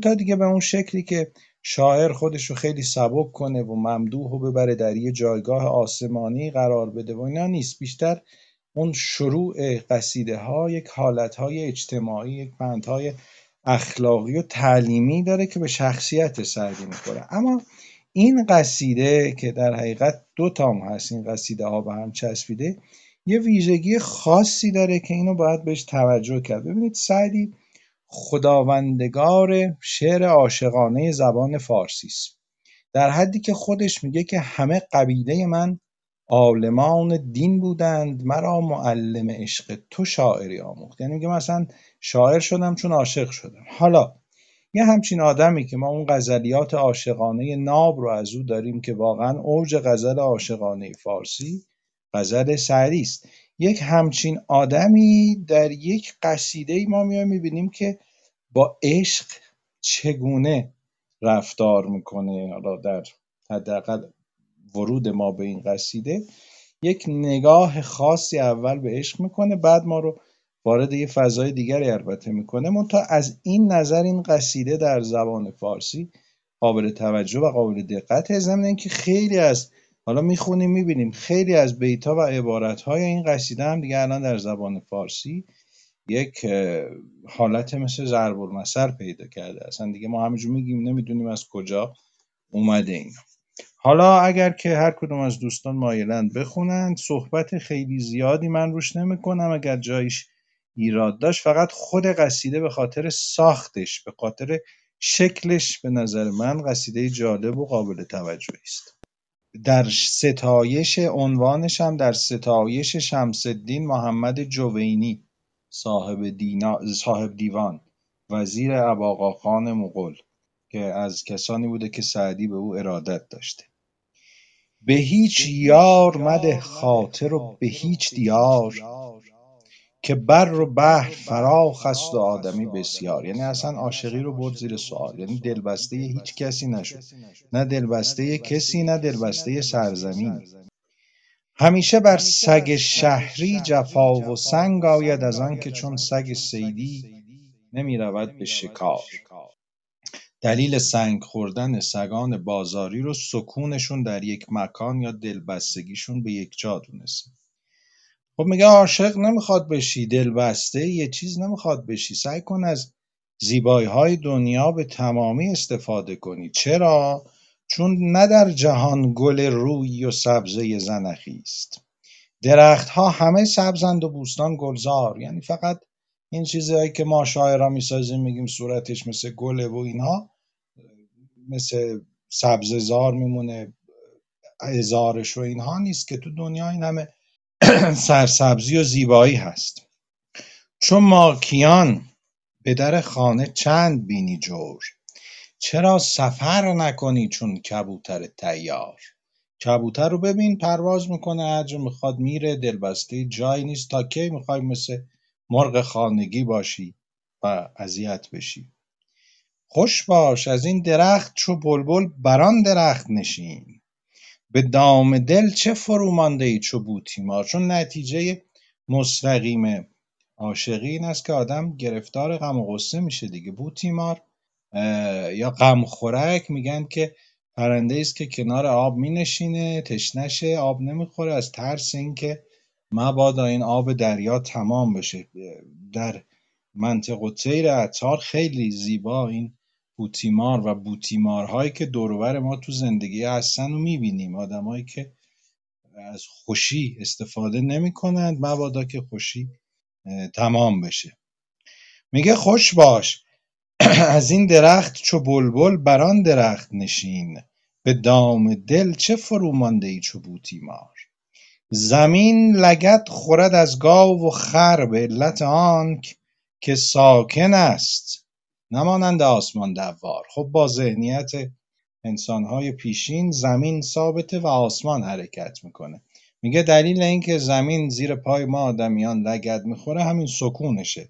تا دیگه به اون شکلی که شاعر خودش رو خیلی سبک کنه و ممدوح و ببره در یه جایگاه آسمانی قرار بده و اینا نیست. بیشتر اون شروع قصیده ها یک حالت های اجتماعی یک های اخلاقی و تعلیمی داره که به شخصیت سعدی می‌خوره. اما این قصیده که در حقیقت دو تام هست این قصیده ها به هم چسبیده یه ویژگی خاصی داره که اینو باید بهش توجه کرد. ببینید سعدی خداوندگار شعر عاشقانه زبان فارسی است. در حدی که خودش میگه که همه قبیله من عالمان دین بودند مرا معلم عشق تو شاعری آموخت. یعنی میگه مثلا شاعر شدم چون عاشق شدم. حالا یه همچین آدمی که ما اون غزلیات عاشقانه ناب رو از او داریم که واقعا اوج غزل عاشقانه فارسی غزل سعدی است. یک همچین آدمی در یک قصیده ای ما میایم می‌بینیم که با عشق چگونه رفتار می‌کنه. حالا در حداقل ورود ما به این قصیده یک نگاه خاصی اول به عشق می‌کنه بعد ما رو وارد یه فضای دیگری البته می‌کنه. منتها از این نظر این قصیده در زبان فارسی قابل توجه و قابل دقت ضمن اینکه خیلی از حالا می‌خونیم می‌بینیم خیلی از بیتها و عبارتهای این قصیده هم دیگه الان در زبان فارسی یک حالت مثل ضرب المثل پیدا کرده. اصلا دیگه ما همینجور میگیم نمی‌دونیم از کجا اومده اینا حالا اگر که هر کدوم از دوستان مایلند بخونند صحبت خیلی زیادی من روش نمی‌کنم اگر جایش ایراد داشت. فقط خود قصیده به خاطر ساختش به خاطر شکلش به نظر من قصیده جالب و قابل توجهی است. در ستایش عنوانش هم در ستایش شمس الدین محمد جوینی صاحب, دینا، صاحب دیوان وزیر اباقاخان مغل که از کسانی بوده که سعدی به او ارادت داشته. به هیچ یار مده خاطر و به هیچ دیار که بر و بحر فراخ است و آدمی بسیار. یعنی اصلا عاشقی رو برد زیر سوال. یعنی دلبسته هیچ کسی نشد. نه دلبسته کسی نه دلبسته سرزمین. همیشه بر سگ شهری جفا و سنگ آید از آن که چون سگ صیدی نمی رود به شکار. دلیل سنگ خوردن سگان بازاری رو سکونشون در یک مکان یا دلبستگیشون به یک جا دونسته خب میگه عاشق نمی‌خواد بشی دلبسته یه چیز نمی‌خواد بشی. سعی کن از زیبایی های دنیا به تمامی استفاده کنی. چرا؟ چون نه در جهان گل روی و سبزه زنخی است. درختها همه سبزند و بوستان گلزار. یعنی فقط این چیزهایی که ما شاعرها می‌سازیم میگیم صورتش مثل گله و اینها مثل سبززار میمونه هزارش و اینها نیست که تو دنیا این همه سرسبزی و زیبایی هست. چون ماکیان به در خانه چند بینی جور چرا سفر نکنی چون کبوتر تیار کبوتر رو ببین پرواز می‌کنه هر می‌خواد میره دلبسته جایی نیست تا کی می‌خوای مثل مرغ خانگی باشی و اذیت بشی. خوش باش از این درخت چو بلبل بران درخت نشین. به دام دل چه فرومانده ای چو بوتیمار چون نتیجه مستقیم عاشقی این است که آدم گرفتار غم و غصه میشه دیگه. بوتیمار یا غمخورک میگن که پرنده است که کنار آب مینشینه تشنشه آب نمی‌خوره. از ترس اینکه مبادا این آب دریا تمام بشه. در منطق طیر عطار خیلی زیبا این بوتیمار و بوتیمارهایی که دورور ما تو زندگی هستن رو می‌بینیم. آدمایی که از خوشی استفاده نمی کنند مبادا که خوشی تمام بشه. میگه خوش باش از این درخت چو بلبل بران درخت نشین به دام دل چه فرومانده ای چو بوتیمار؟ زمین لگد خورد از گاو و خر به علت آنک که ساکن است. نمانند آسمان دوار. خب با ذهنیت انسانهای پیشین زمین ثابته و آسمان حرکت می‌کنه. میگه دلیل اینکه زمین زیر پای ما آدمیان لگد می‌خوره همین سکونشه.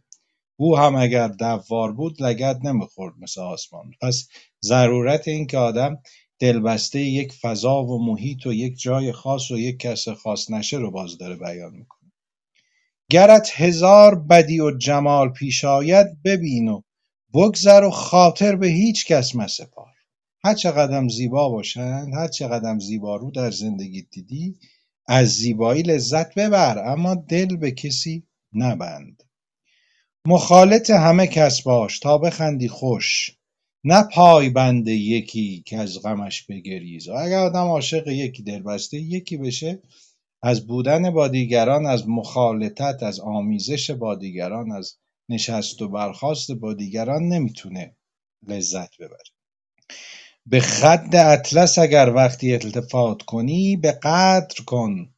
او هم اگر دوار بود لگد نمی‌خورد مثل آسمان. پس ضرورت این که آدم دلبسته یک فضا و محیط و یک جای خاص و یک کس خاص نشه رو باز داره بیان می‌کنه. گرت هزار بدی و جمال پیش آید ببین و بگذر و خاطر به هیچ کس مسپار هر چقدر زیبا باشند هر چقدر زیبا رو در زندگی دیدی از زیبایی لذت ببر اما دل به کسی نبند. مخالط همه کس باش تا بخندی خوش. نه بند یکی که از غمش بگریز. اگر آدم عاشق یکی دلبسته یکی بشه از بودن با دیگران از مخالطت از آمیزش با دیگران از نشست و برخاست با دیگران نمی‌تونه لذت ببره. به خد اطلس اگر وقتی التفات کنی به قدر کن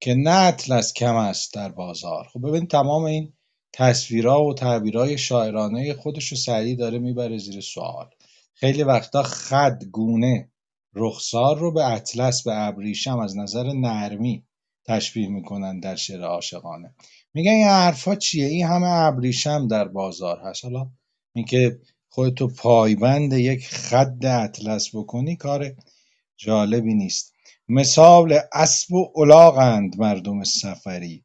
که نه اطلس کم است در بازار. خب ببین تمام این تصویرها و تعبیرهای شاعرانه خودش رو سریع داره می‌بره زیر سوال. خیلی وقتا خد گونه رخسار رو به اطلس به ابریشم از نظر نرمی تشبیه می‌کنن در شعر عاشقانه. میگن این حرفا چیه؟ این همه ابریشم در بازار هست. حالا اینکه خودتو پایبند یک خد اطلس بکنی کار جالبی نیست. مثال اسب و الاغند مردم سفری.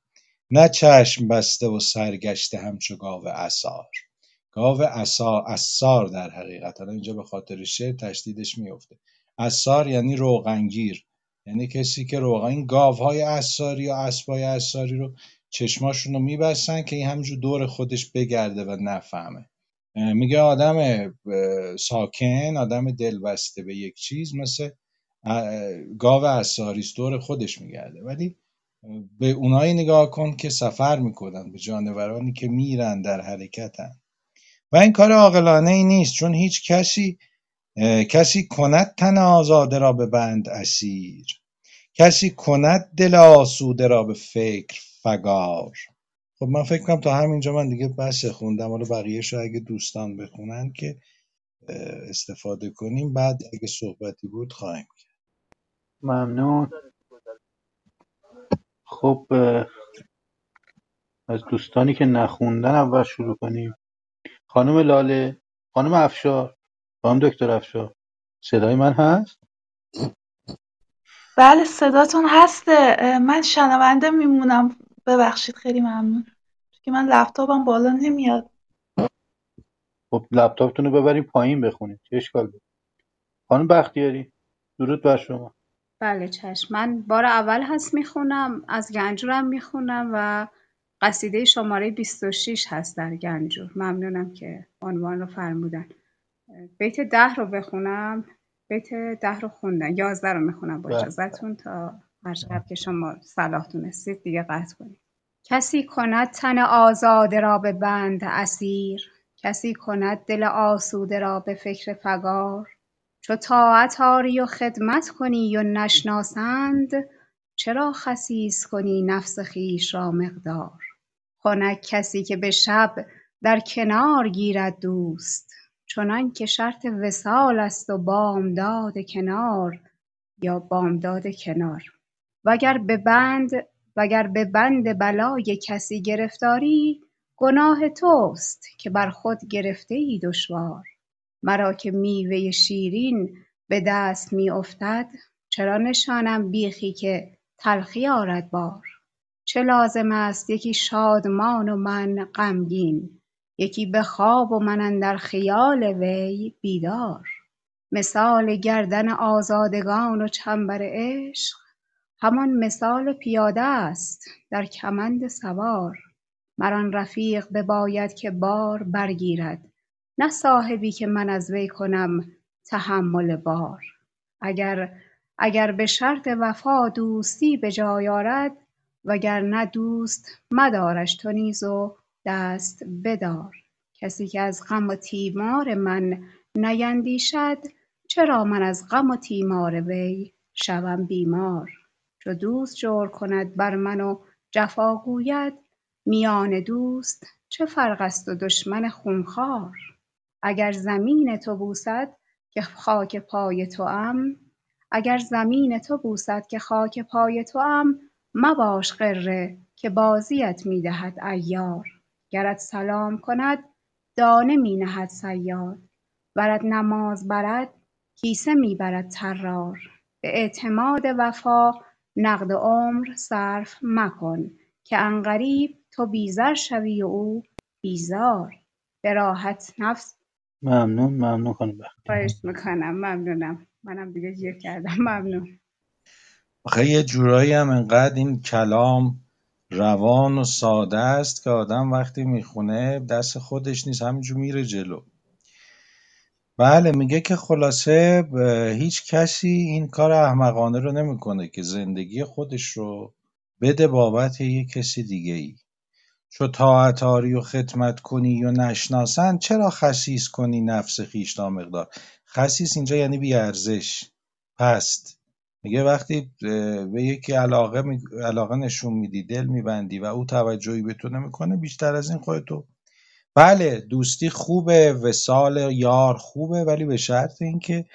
نه چشم بسته و سرگشته همچو گاو عصار. گاو عصا عصار در حقیقت. حالا اینجا به خاطر شعر تشدیدش میفته عصار یعنی روغنگیر. یعنی کسی که روغن این گاوهای عصاری یا اسبای عصاری رو چشماشون رو میبستن که این همجور دور خودش بگرده و نفهمه. میگه آدم ساکن آدم دلبسته به یک چیز مثل گاو اساریست دور خودش میگرده. ولی به اونایی نگاه کن که سفر می‌کنن به جانورانی که میرن در حرکتن. و این کار عاقلانه ای نیست چون هیچ کسی کسی کند تن آزاده را به بند اسیر. کسی کند دل آسوده را به فکر فگار خب من فکر کنم تا همینجا من دیگه بس خوندم. حالا بقیهش رو اگه دوستان بخونن که استفاده کنیم بعد اگه صحبتی بود خواهیم کرد. ممنون. خب از دوستانی که نخوندن اول شروع کنیم. خانم لاله خانم افشار خانم دکتر افشار. صدای من هست؟ بله صداتون هسته. من شنونده میمونم. ببخشید خیلی ممنون. که من لپتاپم بالا نمیاد. خب لپتاپتون رو ببرید پایین بخونید چه اشکال داره؟ خانم بختیاری درود بر شما. بله چشم. من بار اول هست می‌خونم از گنجورم می‌خونم و قصیده شماره 26 هست در گنجور. ممنونم که عنوان رو فرمودن. بیت ده رو بخونم. بیت ده رو خوندن. یازده رو می‌خونم با بله. اجازتون تا هر شب که شما صلاح دونستید دیگه قطع کنید. کسی کند تن آزاده را به بند اسیر کسی کند دل آسوده را به فکر فگار چو طاعت آری و خدمت کنی و نشناسند چرا خسیس کنی نفس خویش را مقدار؟ خنک کسی که به شب در کنار گیرد دوست چنان که شرط وصال است و بامداد کنار یا بامداد کنار. وگر به بند وگر به بند بلای کسی گرفتاری گناه توست که بر خود گرفته ای دشوار. مرا که میوه شیرین به دست می افتد چرا نشانم بیخی که تلخی آرد بار؟ چه لازم است یکی شادمان و من غمگین یکی به خواب و من اندر خیال وی بیدار؟ مثال گردن آزادگان و چنبر عشق همان مثال پیاده است در کمند سوار. مر آن رفیق بباید که بار برگیرد نه صاحبی که من از وی کنم تحمل بار. اگر اگر به شرط وفا دوستی به جای آرد وگرنه دوست مدارش تو نیز و دست بدار. کسی که از غم و تیمار من نیندیشد چرا من از غم و تیمار وی شوم بیمار؟ چو دوست جور کند بر من و جفا گوید میان دوست چه فرق است و دشمن خونخوار؟ اگر زمین تو بوسد که خاک پای توام اگر زمین تو بوسد که خاک پای توام مباش غره که بازیت می دهد عیار. گرت سلام کند دانه می نهد صیاد نماز برد کیسه می برد طرار. به اعتماد وفا نقد عمر صرف مکن که عنقریب تو بی زر شوی و او بیزار. به راحت نفس. ممنون ممنون خانم خواهش می‌کنم ممنونم. منم دیگه گیر کردم ممنون. آخه یه جورایی هم انقدر این کلام روان و ساده است که آدم وقتی می‌خونه دست خودش نیست همینجور میره جلو. بله میگه که خلاصه هیچ کسی این کار احمقانه رو نمی‌کنه که زندگی خودش رو بده بابت یه کسی دیگه ای چو طاعت و خدمت کنی و نشناسند چرا خسیس کنی نفس خویش مقدار؟ خسیس اینجا یعنی بیارزش پست. میگه وقتی به یکی علاقه, می... علاقه نشون میدی دل میبندی و او توجهی به تو نمی‌کنه بیشتر از این خودتو بله دوستی خوبه وسال یار خوبه ولی به شرط اینکه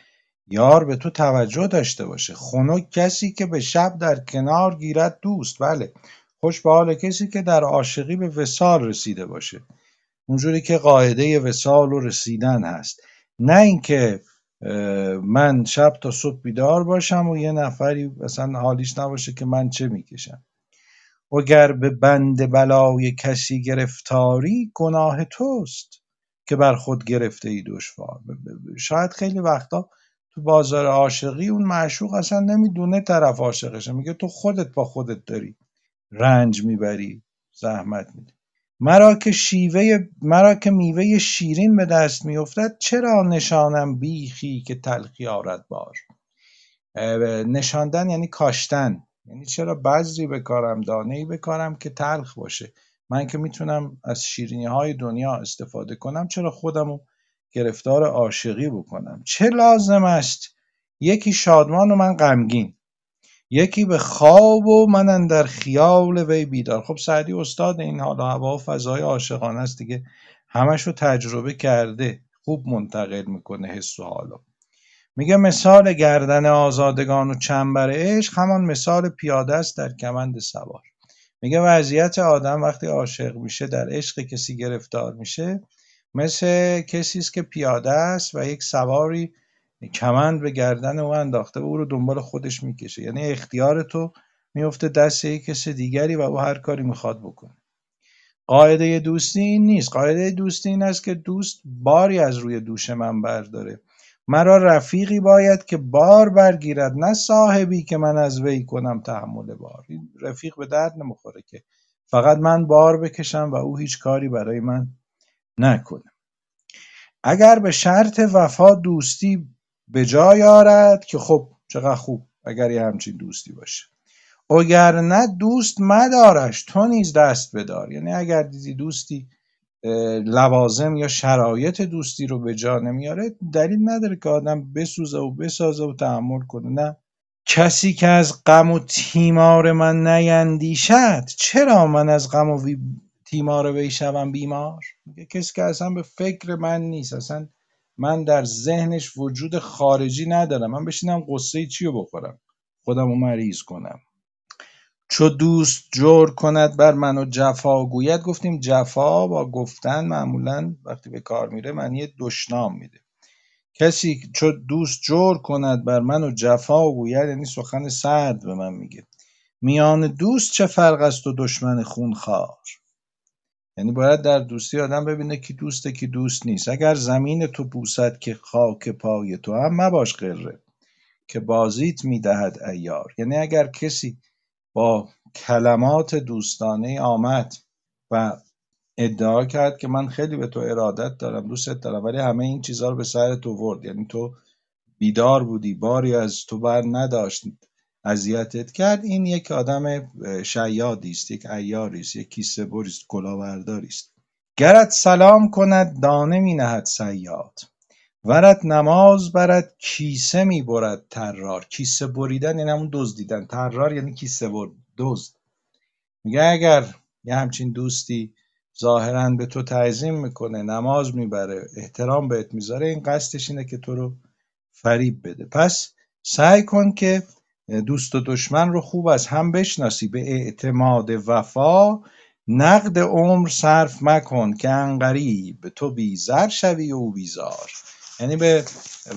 یار به تو توجه داشته باشه. خنک کسی که به شب در کنار گیرد دوست. بله خوش به حال کسی که در عاشقی به وسال رسیده باشه. اونجوری که قاعده وسال و رسیدن هست. نه اینکه من شب تا صبح بیدار باشم و یه نفری مثلا حالیش نباشه که من چه می‌کشم. وگر به بند بلای کسی گرفتاری گناه توست که بر خود گرفته ای دشوار. شاید خیلی وقتا تو بازار عاشقی اون معشوق اصلا نمی‌دونه طرف عاشقشه. میگه تو خودت با خودت داری رنج می‌بری زحمت میدی. مرا که شیوه مرا که میوه شیرین به دست میافتد چرا نشانم بیخی که تلخی آرد بار؟ نشاندن یعنی کاشتن. یعنی چرا بذری بکارم دانه ای بکارم که تلخ باشه؟ من که می‌تونم از شیرینی های دنیا استفاده کنم چرا خودمو گرفتار عاشقی بکنم؟ چه لازم است؟ یکی شادمان و من غمگین. یکی به خواب و من در خیال وی بیدار. خب سعدی استاد این حال و هوا و فضای عاشقانه است دیگه. همش رو تجربه کرده خوب منتقل می‌کنه حس و حالا میگه مثال گردن آزادگان و چنبر عشق همان مثال پیاده است در کمند سوار. میگه وضعیت آدم وقتی عاشق میشه در عشق کسی گرفتار میشه مثل کسی است که پیاده است و یک سواری کمند به گردن او انداخته و او رو دنبال خودش می‌کشه. یعنی اختیار تو میفته دست یک کس دیگری و او هر کاری می‌خواد بکنه. قاعده دوستی این نیست. قاعده دوستی این است که دوست باری از روی دوش من برداره. مرا رفیقی باید که بار برگیرد نه صاحبی که من از وی کنم تحمل بار. این رفیق به درد نمی‌خوره که فقط من بار بکشم و او هیچ کاری برای من نکنه. اگر به شرط وفا دوستی به جای آرد که خب چقدر خوب اگر یه همچین دوستی باشه. نه دوست مدارش تو نیز دست بدار. یعنی اگر دیدی دوستی لوازم یا شرایط دوستی رو به جا نمیاره. دلیل نداره که آدم بسوزه و بسازه و تحمل کنه. نه. کسی که از غم و تیمار من نیندیشد چرا من از غم و تیمار وی شوم بیمار؟ میگه کسی که اصلا به فکر من نیست. اصلا من در ذهنش وجود خارجی ندارم. من بشینم قصه چی رو بخورم؟ خودم رو مریض کنم. چو دوست جور کند بر من و جفا گوید گفتیم جفا با گفتن معمولا وقتی به کار میره معنی دشنام میده. کسی چو دوست جور کند بر من و جفا گوید یعنی سخن سرد به من میگه. میان دوست چه فرق است و دشمن خونخوار؟ یعنی باید در دوستی آدم ببینه کی دوسته کی دوست نیست. اگر زمین تو بوسد که خاک پای تو هم مباش غره که بازیت می‌دهد ایار یعنی اگر کسی با کلمات دوستانه آمد و ادعا کرد که من خیلی به تو ارادت دارم دوستت دارم ولی همه این چیزها رو به سر تو ورد. یعنی تو بیدار بودی باری از تو بر نداشت اذیتت کرد. این یک آدم شیادی است یک ایاری است یک کیسه بری است کلاهبرداری است. گرت سلام کند دانه می نهد ورت نماز برد کیسه می برد طرار. کیسه بریدن یعنی همون دزدیدن طرار یعنی کیسه برد دزد. میگه اگر یه همچین دوستی ظاهرا به تو تعظیم می‌کنه نماز می‌بره احترام بهت می‌ذاره این قصدش اینه که تو رو فریب بده. پس سعی کن که دوست و دشمن رو خوب از هم بشناسی. به اعتماد وفا نقد عمر صرف مکن که انقریب تو بیزر شوی و بیزار. یعنی به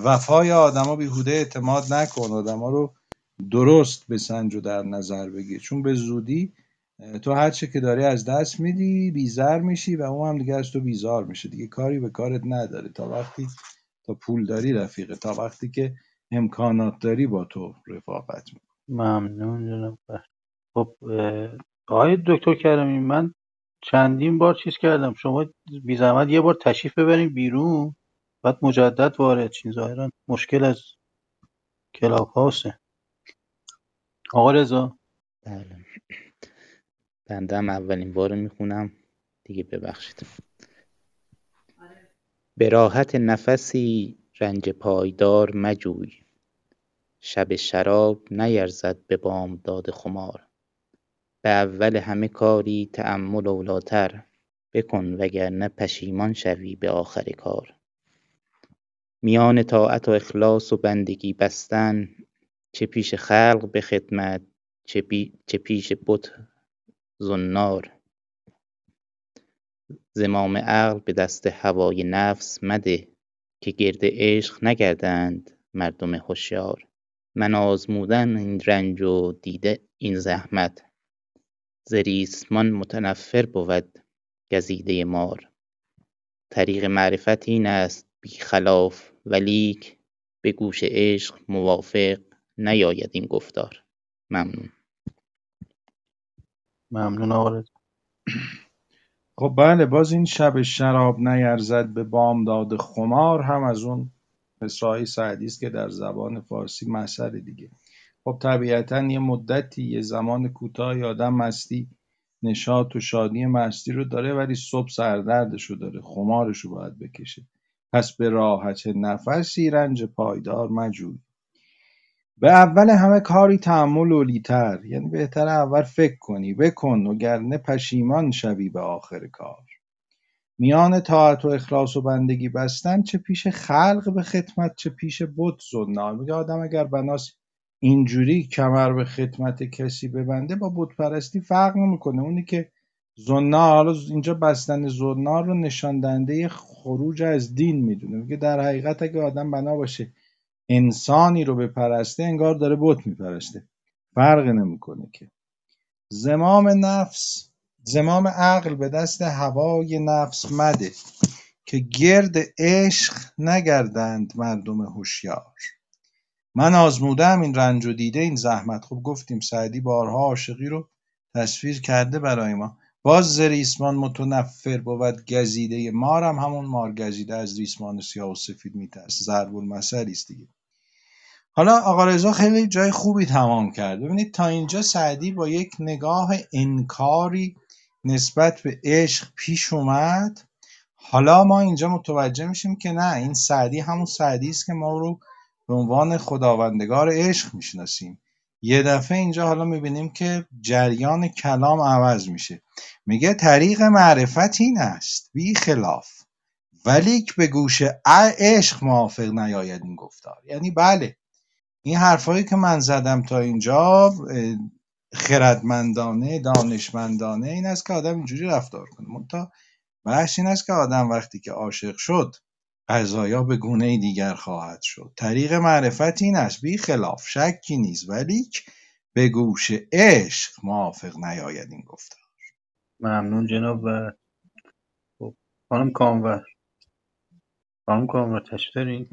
وفای آدما بیهوده اعتماد نکن. آدما رو درست بسنج و در نظر بگیر. چون به زودی تو هر چه که داری از دست میدی بیزر میشی و اون هم دیگه از تو بیزار میشه. دیگه کاری به کارت نداره. تا وقتی تا پول داری رفیقه. تا وقتی که امکانات داری با تو رفاقت می‌کنه ممنون جناب خب آقای دکتر کریمی من چندین بار چیز کردم. شما بی زحمت یه بار تشریف ببرین بیرون. بعد مجدد وارد چین ظاهرا مشکل از کلاب هاوسه. آقا رضا. بله. بنده هم اولین بار می‌خونم. دیگه ببخشید. به راحت نفسی رنج پایدار مجوی. شب شراب نیرزد به بامداد خمار. به اول همه کاری تأمل اولاتر بکن وگرنه پشیمان شوی به آخر کار. میان طاعت و اخلاص و بندگی بستن چه پیش خلق به خدمت چه پیش بت زنار. زمام عقل به دست هوای نفس مده که گرد عشق نگردند مردم هوشیار. من آزمودن این رنج و دیده این زحمت. ز ریسمان متنفر بود گزیده مار. طریق معرفت این است بی خلاف ولیک به گوش عشق موافق نیاید این گفتار. ممنون. ممنون آقا خب بله باز این شب شراب نیرزد به بامداد خمار هم از اون مصرعهای سعدی است که در زبان فارسی مثل دیگه. خب طبیعتا یه مدتی یه زمان کوتاهی آدم مستی نشاط و شادی مستی رو داره ولی صبح سردردش رو داره خمارش رو باید بکشه. پس به راحت نفسی رنج پایدار مجوی. به اول همه کاری تحمل اولیتر یعنی بهتر اول فکر کنی بکن وگرنه پشیمان شوی به آخر کار. میان طاعت و اخلاص و بندگی بستن چه پیش خلق به خدمت چه پیش بت زنار میگه آدم اگر بناس اینجوری کمر به خدمت کسی ببنده با بت پرستی فرق نمی‌کنه. اونی که حالا اینجا بستن زنار رو نشان دهنده خروج از دین می‌دونه. میگه در حقیقت اگه آدم بنا باشه انسانی رو بپرسته انگار داره بت میپرسته. فرق نمی‌کنه که. زمام نفس زمام عقل به دست هوای نفس مده که گرد عشق نگردند مردم هوشیار. من آزمودم این رنج و دیده این زحمت. خب گفتیم سعدی بارها عاشقی رو تصویر کرده برای ما. باز ز ریسمان متنفر بود گزیده مارم. همون مار گزیده از ریسمان سیاه و سفید میترسه. ضرب المثل است دیگه. حالا آقا رضا خیلی جای خوبی تمام کرد. ببینید تا اینجا سعدی با یک نگاه انکاری نسبت به عشق پیش اومد. حالا ما اینجا متوجه میشیم که نه این سعدی همون سعدی است که ما رو به عنوان خداوندگار عشق می‌شناسیم. یه دفعه اینجا حالا می‌بینیم که جریان کلام عوض میشه. میگه طریق معرفت این است بی خلاف. ولیک به گوش عشق موافق نیاید این گفتار. یعنی بله این حرفایی که من زدم تا اینجا خردمندانه دانشمندانه این است که آدم اینجوری رفتار کنه. منتها بحث این است که آدم وقتی که عاشق شد قضایا به گونه دیگر خواهد شد. طریق معرفت این است. بی خلاف شکی نیست. ولیک به گوش عشق موافق نیاید این گفتار. ممنون جناب و خب خانم کامور. خانم کامور تشریف دارین؟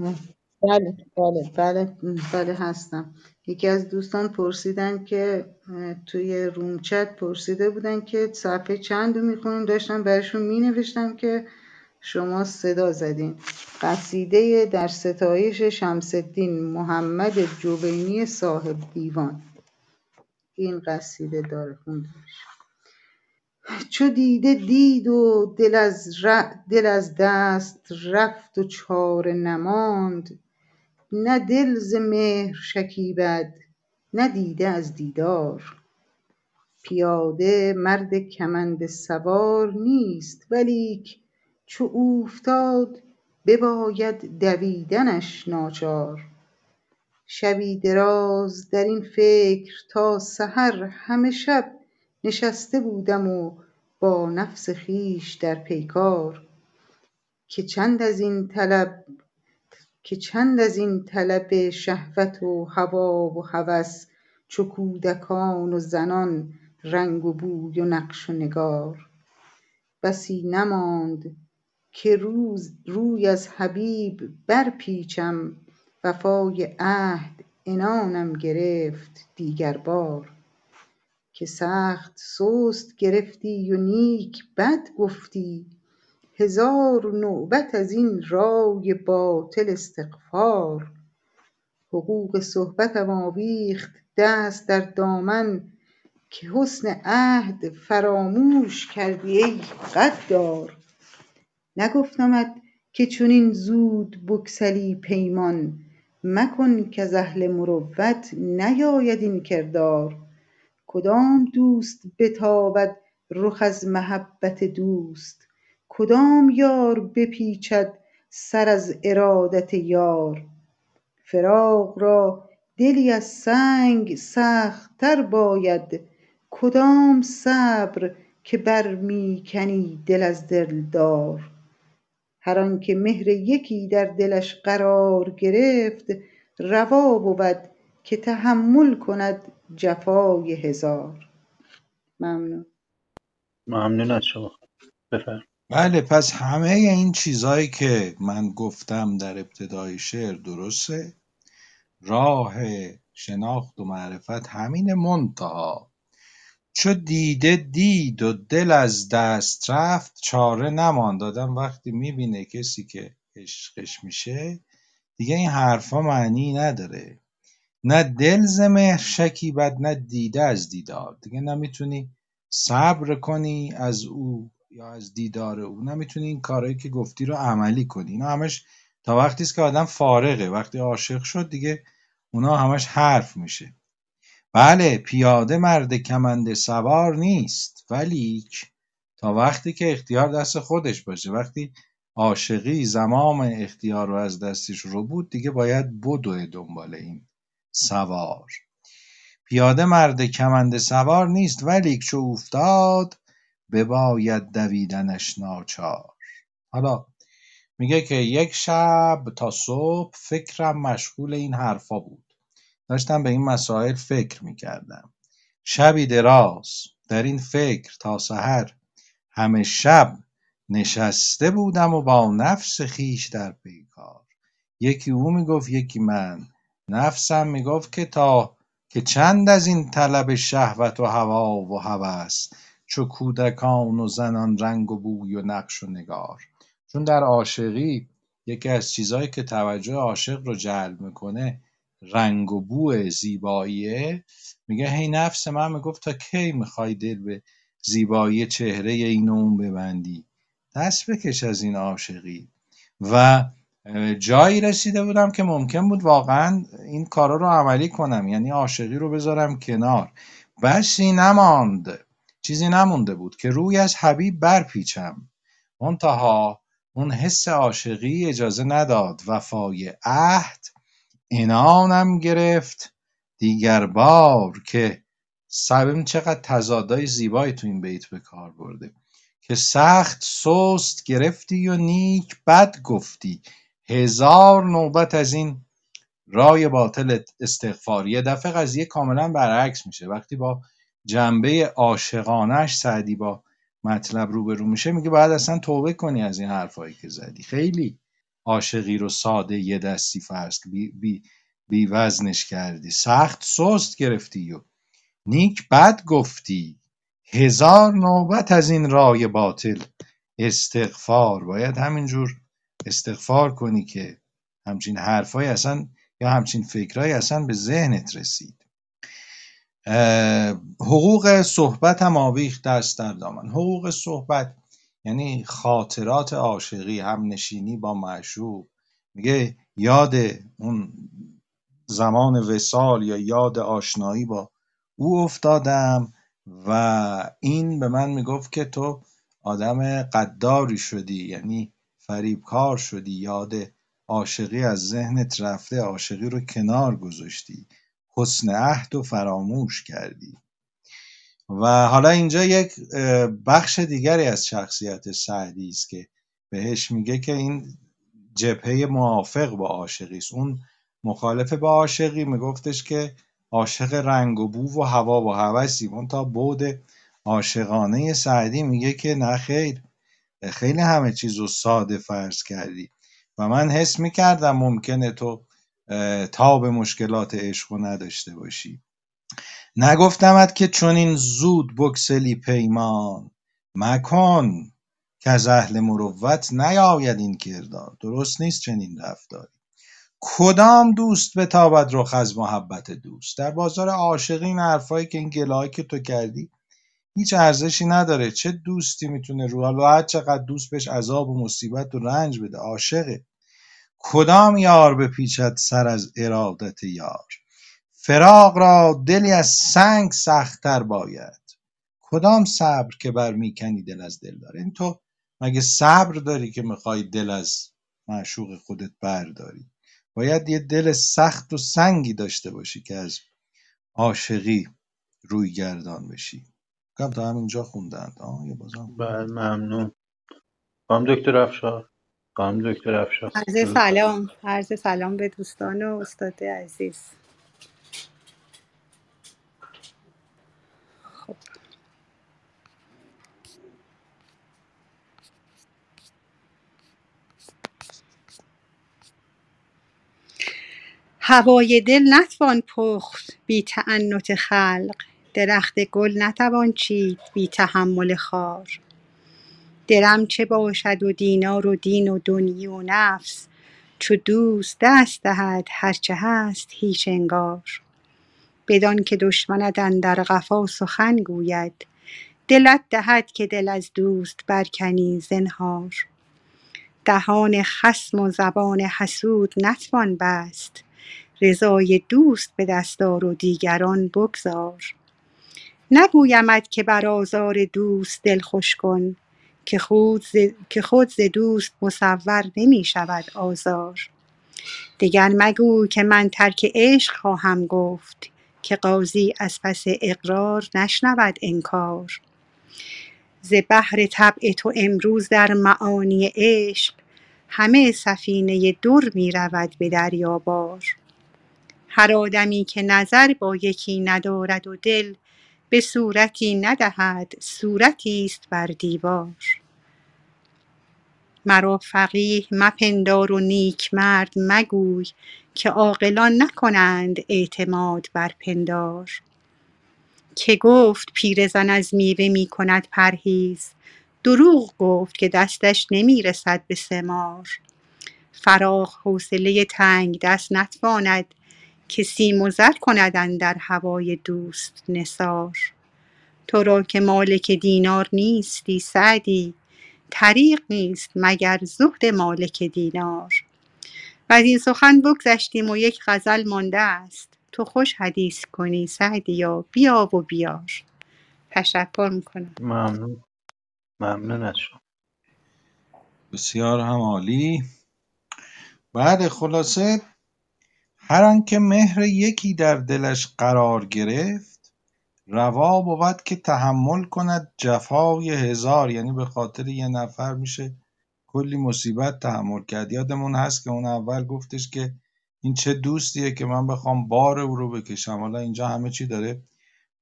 بله بله بله بله هستم. یکی از دوستان پرسیدن که اه، توی روم چت پرسیده بودن که صفحه چند رو می‌خونیم داشتم براشون مینوشتم که شما صدا زدین. قصیده در ستایش شمس الدین محمد جوینی صاحب دیوان. این قصیده داره خونده چو دیده دید و دل از, ر- دل از دست رفت و چاره نماند. نه دل ز مهر شکیبد نه دیده از دیدار. پیاده مرد کمند سوار نیست ولیک چو اوفتاد بباید دویدنش ناچار. شبی دراز در این فکر تا سحر همه شب نشسته بودم و با نفس خویش در پیکار. که چند از این طلب که چند از این طلب شهوت و هوی و هوس چو کودکان و زنان رنگ و بوی و نقش و نگار. بسی نماند که روز روی از حبیب برپیچم وفای عهد عنانم گرفت دیگر بار. که سخت سست گرفتی و نیک بد گفتی هزار نوبت از این رای باطل استغفار. حقوق صحبتم آویخت دست در دامن که حسن عهد فراموش کردی ای غدار. نگفتمت که چنین زود بگسلی پیمان مکن کز اهل مروت نیاید این کردار. کدام دوست بتابد رخ از محبت دوست؟ کدام یار بپیچد سر از ارادت یار؟ فراق را دلی از سنگ سخت تر باید. کدام صبر که بر کنی دل از دلدار؟ هر آنکه مهر یکی در دلش قرار گرفت روا بود که تحمل کند جفای هزار. ممنون. ممنون از شما. بفرم بله پس همه این چیزهایی که من گفتم در ابتدای شعر درسته. راه شناخت و معرفت همین منتها چو دیده دید و دل از دست رفت چاره نماند. آدم وقتی می‌بینه کسی که عشقش میشه دیگه این حرفا معنی نداره. نه دل ز مهر شکیبد نه دیده از دیدار. دیگه نمی‌تونی صبر کنی از او یا از دیدار او. نمی‌تونی این کارهایی که گفتی رو عملی کنی. اینا همش تا وقتی است که آدم فارغه. وقتی عاشق شد دیگه اونا همش حرف میشه. بله پیاده مرد کمند سوار نیست ولیک تا وقتی که اختیار دست خودش باشه. وقتی عاشقی زمام اختیار رو از دستش رو بود دیگه باید بدوه دنبال این سوار. پیاده مرد کمند سوار نیست ولیک چو اوفتاد بباید دویدنش ناچار. حالا میگه که یک شب تا صبح فکرم مشغول این حرفا بود. داشتم به این مسائل فکر می‌کردم. شبی دراز در این فکر تا سحر. همه شب نشسته بودم و با نفس خویش در پیکار. یکی او می‌گفت یکی من. نفسم می‌گفت که تا که چند از این طلب شهوت و هوا و هوس چو کودکان و زنان رنگ و بوی و نقش و نگار. چون در عاشقی یکی از چیزهایی که توجه عاشق رو جلب می‌کنه رنگ و بو زیباییه؟ میگه هی نفس من می‌گفت تا کی می‌خوای دل به زیبایی چهره این و اون ببندی؟ دست بکش از این عاشقی. و جایی رسیده بودم که ممکن بود واقعا این کارا رو عملی کنم یعنی عاشقی رو بذارم کنار. بسی نماند چیزی نمونده بود که روی از حبیب برپیچم. منتها اون حس عاشقی اجازه نداد. وفای عهد عنانم گرفت. دیگر بار که ببین چقدر تضادهای زیبایی تو این بیت به کار برده. که سخت سست گرفتی و نیک بد گفتی. هزار نوبت از این رای باطل استغفار یه دفعه قضیه کاملا برعکس میشه. وقتی با جنبه عاشقانش سعدی با مطلب روبرو میشه میگه باید اصلا توبه کنی از این حرفایی که زدی. خیلی عاشقی رو ساده یه دستی فرض بی, بی, بی وزنش کردی. سخت سست گرفتی و نیک بد گفتی. هزار نوبت از این رای باطل. استغفار. باید همینجور استغفار کنی که همچین حرفای اصلا یا همچین فکرهایی اصلا به ذهنت رسید. حقوق صحبت هم آویخت دست در دامن. حقوق صحبت یعنی خاطرات عاشقی هم نشینی با معشوق. میگه یاد اون زمان وسال یا یاد آشنایی با او افتادم و این به من می‌گفت که تو آدم قداری شدی یعنی فریبکار شدی یاد عاشقی از ذهنت رفته عاشقی رو کنار گذاشتی حسن عهد و فراموش کردی. و حالا اینجا یک بخش دیگری از شخصیت سعدی است که بهش میگه که این جبهه موافق با عاشقی است. اون مخالف با عاشقی میگفتش که عاشق رنگ و بو و هوا و هوسی. اون تا بود عاشقانه سعدی میگه که نه خیر خیلی همه چیز رو ساده فرض کردی. و من حس می‌کردم ممکنه تو تا به مشکلات عشق نداشته باشی. نگفتمت که چون این زود بکسلی پیمان مکن که از اهل مروت نیاید این کردار. درست نیست چنین رفتاری. کدام دوست بتابد رخ از محبت دوست؟ در بازار عاشقی این حرفایی که این گلایی که تو کردی هیچ ارزشی نداره. چه دوستی می‌تونه رو؟ هر چقدر دوست بهش عذاب و مصیبت و رنج بده عاشقه. کدام یار بپیچد سر از ارادت یار؟ فراق را دلی از سنگ سختتر باید. کدام صبر که بر می‌کنی دل از دل داره این تو مگه صبر داری که می‌خوای دل از معشوق خودت برداری؟ باید یه دل سخت و سنگی داشته باشی که از عاشقی روی گردان بشی. کم تا همینجا خوندند آه یه بازم بله ممنون. خانم دکتر افشار. خانم دکتر افشار. عرض سلام. عرض سلام به دوستان و استاد عزیز. هوای دل نتوان پخت بی تعنت خلق. درخت گل نتوان چید بی تحمل خار. درم چه باشد و دینار و دین و دنیی و نفس؟ چو دوست دست دهد هرچه هست هیچ انگار. بدانکه دشمنت اندر قفا سخن گوید. دلت دهد که دل از دوست برکنی زنهار. دهان خصم و زبان حسود نتوان بست. رضای دوست به دست آر و دیگران بگذار. نگویمت که بر آزار دوست دل خوش کن که خود ز دوست مصور نمی شود آزار. دگر مگو که من ترک عشق خواهم گفت که قاضی از پس اقرار نشنود انکار. ز بحر طبع تو امروز در معانی عشق همه سفینه در می رود به دریابار هر آدمی که نظر با یکی ندارد و دل به صورتی ندهد صورتی است بر دیوار. مرا فقیه مپندار و نیکمرد مگوی که عاقلان نکنند اعتماد بر پندار. که گفت پیرزن از میوه می کند پرهیز دروغ گفت که دستش نمی رسد به ثمار. فراخ حوصله تنگدست نتواند که سیم و زر کند اندر هوای دوست نثار. تو را که مالک دینار نیستی سعدی طریق نیست مگر زهد مالک دینار. از این سخن بگذشتیم و یک غزل مانده است. تو خوش حدیث کنی سعدیا بیا و بیار. تشکر می‌کنم. ممنون. ممنون از شما. بسیار هم عالی. بعد خلاصه هر آنکه مهر یکی در دلش قرار گرفت روا بود که تحمل کند جفای هزار. یعنی به خاطر یه نفر میشه کلی مصیبت تحمل کرد. یادمون هست که اون اول گفتش که این چه دوستیه که من بخوام بار او رو بکشم. حالا اینجا همه چی داره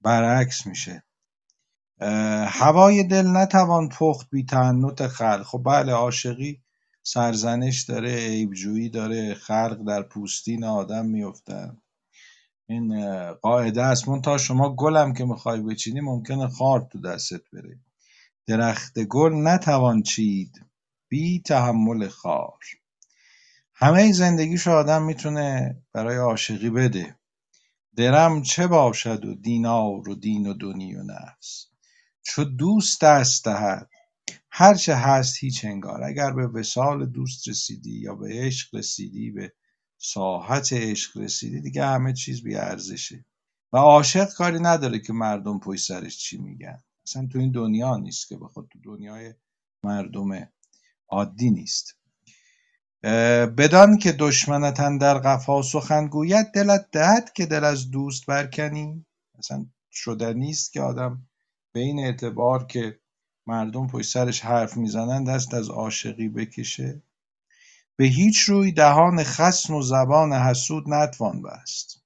برعکس میشه. هوای دل نتوان پخت بی تعنت خلق. خب بله عاشقی سرزنش داره عیبجویی داره خلق در پوستین آدم میفتن این قاعده است. تا شما گلم که می‌خوای بچینی ممکنه خار تو دستت بره. درخت گل نتوان چید بی تحمل خار. همه زندگیش آدم می‌تونه برای عاشقی بده. درم چه باشد و دینار و دین و دنی و نفس؟ چو دوست دست دهد هرچه هست هیچ انگار. اگر به وصال دوست رسیدی یا به عشق رسیدی به ساحت عشق رسیدی دیگه همه چیز بی ارزشه. و عاشق کاری نداره که مردم پشت سرش چی میگن. اصلا تو این دنیا نیست که بخواد تو دنیای مردم عادی نیست. بدان که دشمنت در قفا سخن گوید دلت دهد که دل از دوست برکنی. اصلا شدنی است که آدم به این اعتبار که مردم پشت سرش حرف می‌زنن دست از عاشقی بکشه. به هیچ روی دهان خصم و زبان حسود نتوان بست.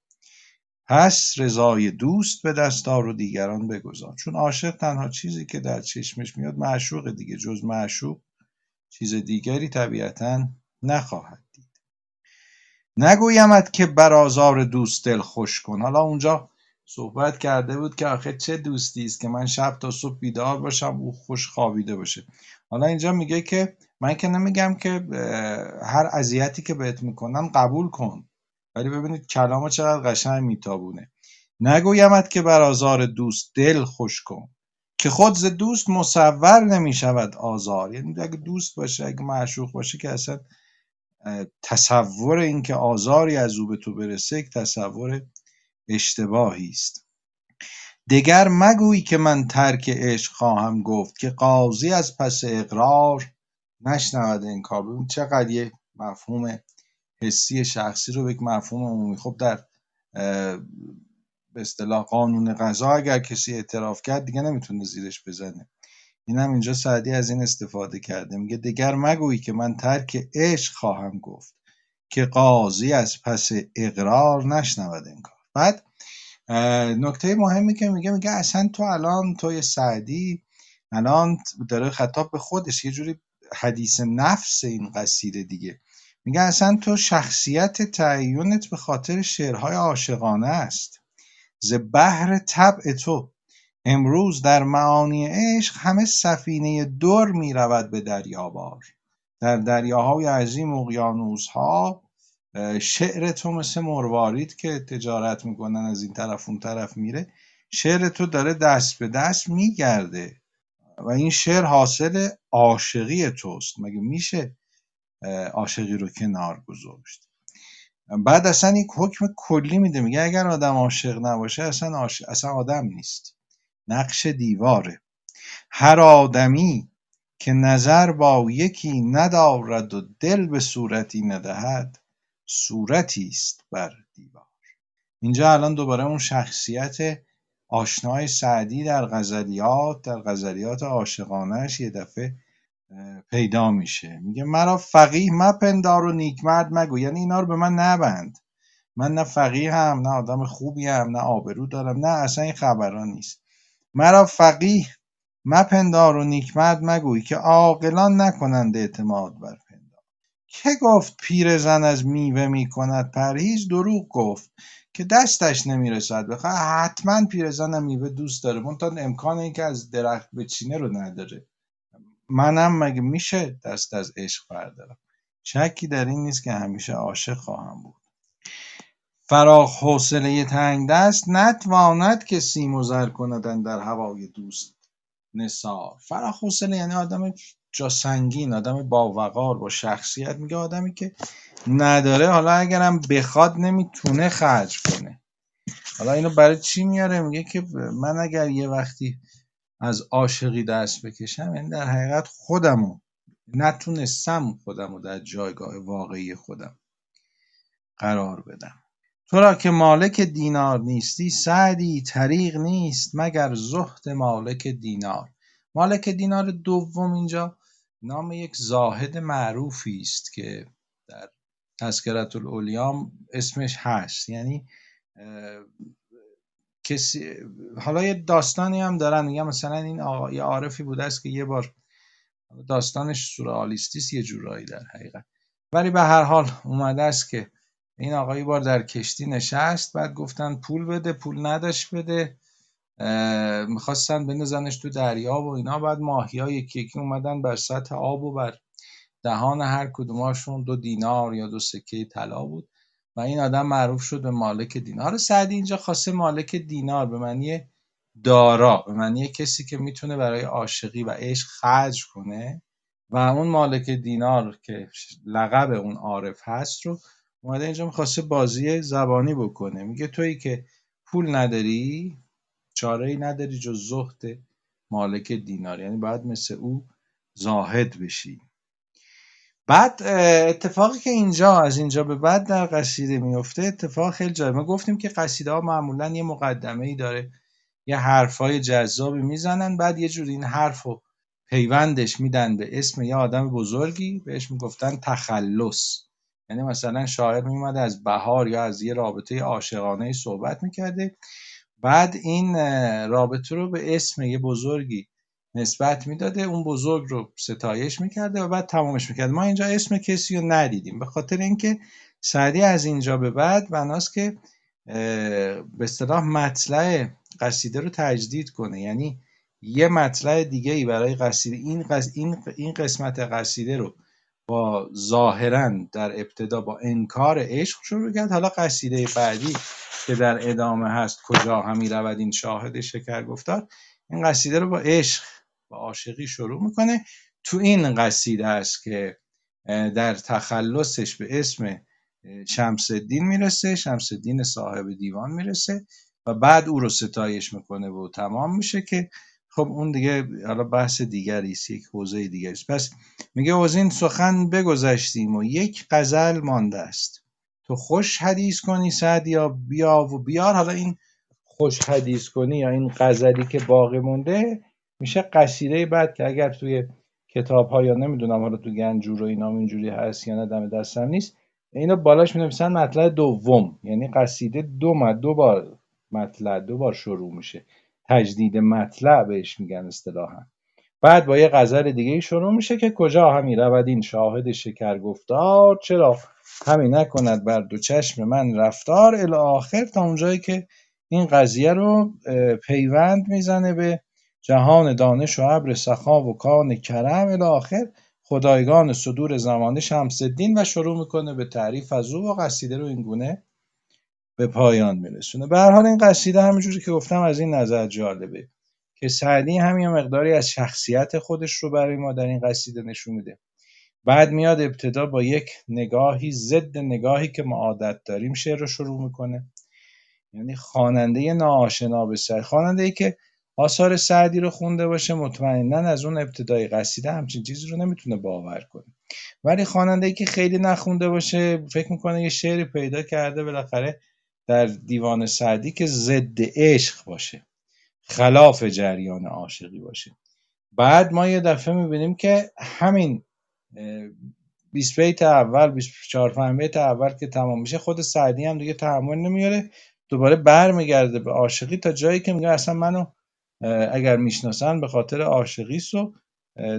پس رضای دوست به دستار و دیگران بگذار. چون عاشق تنها چیزی که در چشمش میاد معشوق دیگه جز معشوق چیز دیگری طبیعتا نخواهد دید. نگویمت که بر آزار دوست دل خوش کن. حالا اونجا صحبت کرده بود که آخه چه دوستی است که من شب تا صبح بیدار باشم او خوش خوابیده باشه. حالا اینجا میگه که من که نمیگم که هر اذیتی که بهت می‌کنن قبول کن. ولی ببینید کلامو چقدر قشنگ میتابونه. نگویمت که بر آزار دوست دل خوش کن که خود ز دوست مصور نمی‌شود آزار. یعنی اگه دوست باشه اگه معشوق باشه که اصلا تصور اینکه آزاری از او به تو برسه یک تصور اشتباهی است. دگر مگوی که من ترک عشق خواهم گفت که قاضی از پس اقرار نشنود انکار. ببین چقدر یه مفهوم حسی شخصی رو به یک مفهوم عمومی. خب در به اصطلاح قانون قضا اگر کسی اعتراف کرد دیگه نمی‌تونه زیرش بزنه. این هم اینجا سعدی از این استفاده کرده. میگه دگر مگویی که من ترک عشق خواهم گفت که قاضی از پس اقرار نشنود انکار. بعد نکته مهمی که میگه میگه اصلا تو الان توی سعدی الان داره خطاب به خودش یه جوری حدیث نفس این قصیده دیگه. میگه اصلا تو شخصیت تعینت به خاطر شعرهای عاشقانه است. ز بحر طبع تو. امروز در معانی عشق همه سفینه در می رود به دریابار. در دریاهای عظیم اقیانوسها شعر تو مثل مروارید که تجارت می‌کنن از این طرف اون طرف میره. شعر تو داره دست به دست میگرده و این شعر حاصل عاشقی توست. مگه میشه عاشقی رو کنار گذاشت؟ بعد اصلا یک حکم کلی میده. میگه اگر آدم عاشق نباشه اصلا, اصلا آدم نیست. نقش دیواره. هر آدمی که نظر با یکی ندارد و دل به صورتی ندهد صورتی است بر دیوار. اینجا الان دوباره اون شخصیت آشنای سعدی در غزلیات در غزلیات عاشقانهش یه دفعه پیدا میشه. میگه مرا فقیه مپندار و نیکمرد مگو. یعنی اینا رو به من نبند. من نه فقیه هم نه آدم خوبی هم نه آبرو دارم نه اصلا این خبران نیست. مرا فقیه مپندار و نیکمرد مگوی که عاقلان نکنند اعتماد بر که گفت پیرزن از میوه می‌کند پرهیز؟ دروغ گفت که دستش نمی‌رسد. بخواه حتما پیرزن میوه دوست داره. منتها امکان اینکه از درخت بچینه رو نداره. منم مگه میشه دست از عشق بردارم؟ شکی در این نیست که همیشه عاشق خواهم بود. فراخ حوصله دست نتواند که سیم و زر کند در هوای دوست نثار. فراخ حوصله یعنی آدم جا سنگین آدم با وقار با شخصیت میگه آدمی که نداره. حالا اگرم بخواد نمی‌تونه خرج کنه. حالا اینو برای چی میاره؟ میگه که من اگر یه وقتی از عاشقی دست بکشم یعنی در حقیقت خودمو نتونستم خودمو در جایگاه واقعی خودم قرار بدم. تو را که مالک دینار نیستی سعدی طریق نیست مگر زهد مالک دینار؟ مالک دینار دوم اینجا نام یک زاهد معروفی است که در تذکرت الاولیام اسمش هست. یعنی کسی حالا یه داستانی هم دارن میگم مثلا این آقا یه عارفی بوده است که یه بار داستانش سورئالیستی یه جورایی در حقیقت. ولی به هر حال اومده است که این آقا یه بار در کشتی نشست بعد گفتن پول بده پول نداشت بده. می‌خواستن بندازنش تو دریا و اینا. بعد ماهی ها یکی یکی اومدن بر سطح آب و بر دهان هر کدوماشون دو دینار یا دو سکه طلا بود. و این آدم معروف شد به مالک دینار. سعدی اینجا خاصه مالک دینار به معنی دارا به معنی کسی که می‌تونه برای عاشقی و عشق خرج کنه. و اون مالک دینار که لقب اون عارف هست رو اومده اینجا می‌خواسته بازی زبانی بکنه. میگه تویی که پول نداری؟ چاره ای نداری جز زهد مالک دینار. یعنی باید مثل او زاهد بشی. بعد اتفاقی که اینجا از اینجا به بعد در قصیده میفته اتفاق خیلی جالب. ما گفتیم که قصیده ها معمولا یه مقدمه ای داره. یه حرفای جذابی می‌زنن بعد یه جور این حرف رو پیوندش میدن به اسم یه آدم بزرگی بهش می‌گفتن تخلص. یعنی مثلا شاعر میومده از بهار یا از یه رابطه عاشقانه صحبت می‌کرده. بعد این رابطه رو به اسم یه بزرگی نسبت می‌داده اون بزرگ رو ستایش می‌کرده و بعد تمامش می‌کرده. ما اینجا اسم کسی رو ندیدیم به خاطر اینکه سعدی از اینجا به بعد بناست که به اصطلاح مطلع قصیده رو تجدید کنه. یعنی یه مطلع دیگه ای برای قصیده این, این, این قسمت قصیده رو با ظاهرا در ابتدا با انکار عشق شروع کرد. حالا قصیده بعدی که در ادامه هست کجا همی رود این شاهد شکر گفتار این قصیده رو با عشق با عاشقی شروع می‌کنه. تو این قصیده است که در تخلصش به اسم شمس الدین می‌رسه شمس الدین صاحب دیوان می‌رسه و بعد او رو ستایش می‌کنه و تمام میشه که خب اون دیگه حالا بحث دیگری است یک حوزه دیگری است. پس میگه از این سخن بگذشتیم و یک غزل مانده است. تو خوش حدیث کنی سعدیا بیا و بیار. حالا این خوش حدیث کنی یا این غزلی که باقی مونده میشه قصیده بعد که اگر توی کتاب ها یا نمی‌دونم حالا تو گنجور و اینا اینجوری هست یا نه دم دستم نیست. اینو بالاش می نویسن مطلب دوم. یعنی قصیده دو دو بار مطلب دو بار شروع میشه. تجدید مطلع بهش میگن اصطلاحا. بعد با یه غزل دیگه شروع میشه که کجا همی رود این شاهد شکر گفتار چرا همی نکند بر دو چشم من رفتار الی آخر تا اونجایی که این قضیه رو پیوند می‌زنه به جهان دانش و ابر سخا و کان کرم الی آخر. خدایگان صدور زمانه شمس الدین و شروع می‌کنه به تعریف از او و قصیده رو این گونه به پایان میرسونه. به هر حال این قصیده همینجوری که گفتم از این نظر جالبه که سعدی همین مقداری از شخصیت خودش رو برای ما در این قصیده نشون میده. بعد میاد ابتدا با یک نگاهی ضد نگاهی که ما عادت داریم شعر رو شروع می‌کنه. یعنی خواننده ناآشنا به سعدی خواننده که آثار سعدی رو خونده باشه مطمئنا از اون ابتدای قصیده همچین چیزی رو نمی‌تونه باور کنه. ولی خواننده که خیلی نخونده باشه فکر می‌کنه یه شعری پیدا کرده بالاخره در دیوان سعدی که ضد عشق باشه خلاف جریان عاشقی باشه. بعد ما یه دفعه می‌بینیم که همین 20 بیت اول 24 5 بیت اول که تمام میشه خود سعدی هم دیگه تحمل نمیاره دوباره برمیگرده به عاشقی تا جایی که میگه اصلا منو اگر می‌شناسن به خاطر عاشقی سو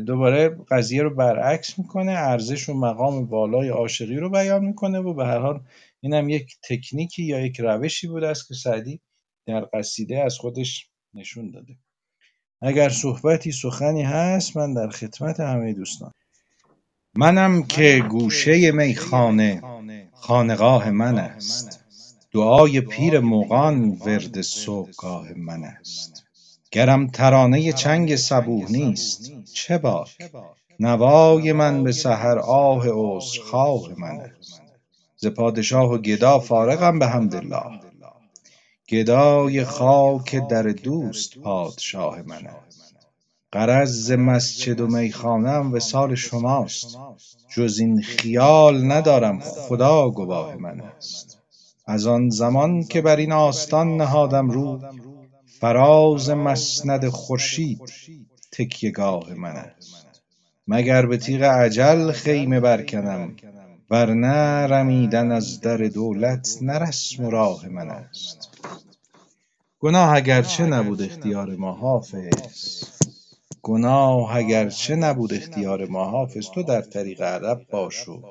دوباره قضیه رو برعکس می‌کنه ارزش و مقام بالای عاشقی رو بیان می‌کنه و به هر حال اینم یک تکنیکی یا یک روشی بوده است که سعدی در قصیده از خودش نشون داده. اگر صحبتی سخنی هست من در خدمت همه دوستان. منم که گوشه میخانه خانقاه من است. دعای پیر مغان ورد صبحگاه من است. گرم ترانه چنگ صبوح نیست. چه باک؟ نوای من به سحر آه عذرخواه من است. ز پادشاه و گدا فارغم بحمدالله گدای خاک در دوست پادشاه من است. غرض ز مسجد و میخانه وصال شماست. جز این خیال ندارم خدا گواه من است. از آن زمان که بر این آستان نهادم روی فراز مسند خورشید تکیه گاه من است. مگر به تیغ اجل خیمه برکنم ورنه رمیدن از در دولت نه رسم و راه من است. گناه اگرچه نبود اختیار ما حافظ. گناه اگرچه نبود اختیار ما حافظ. تو در طریق ادب باش و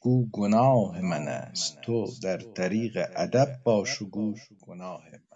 گو گناه من است. تو در طریق ادب باش و گو گناه من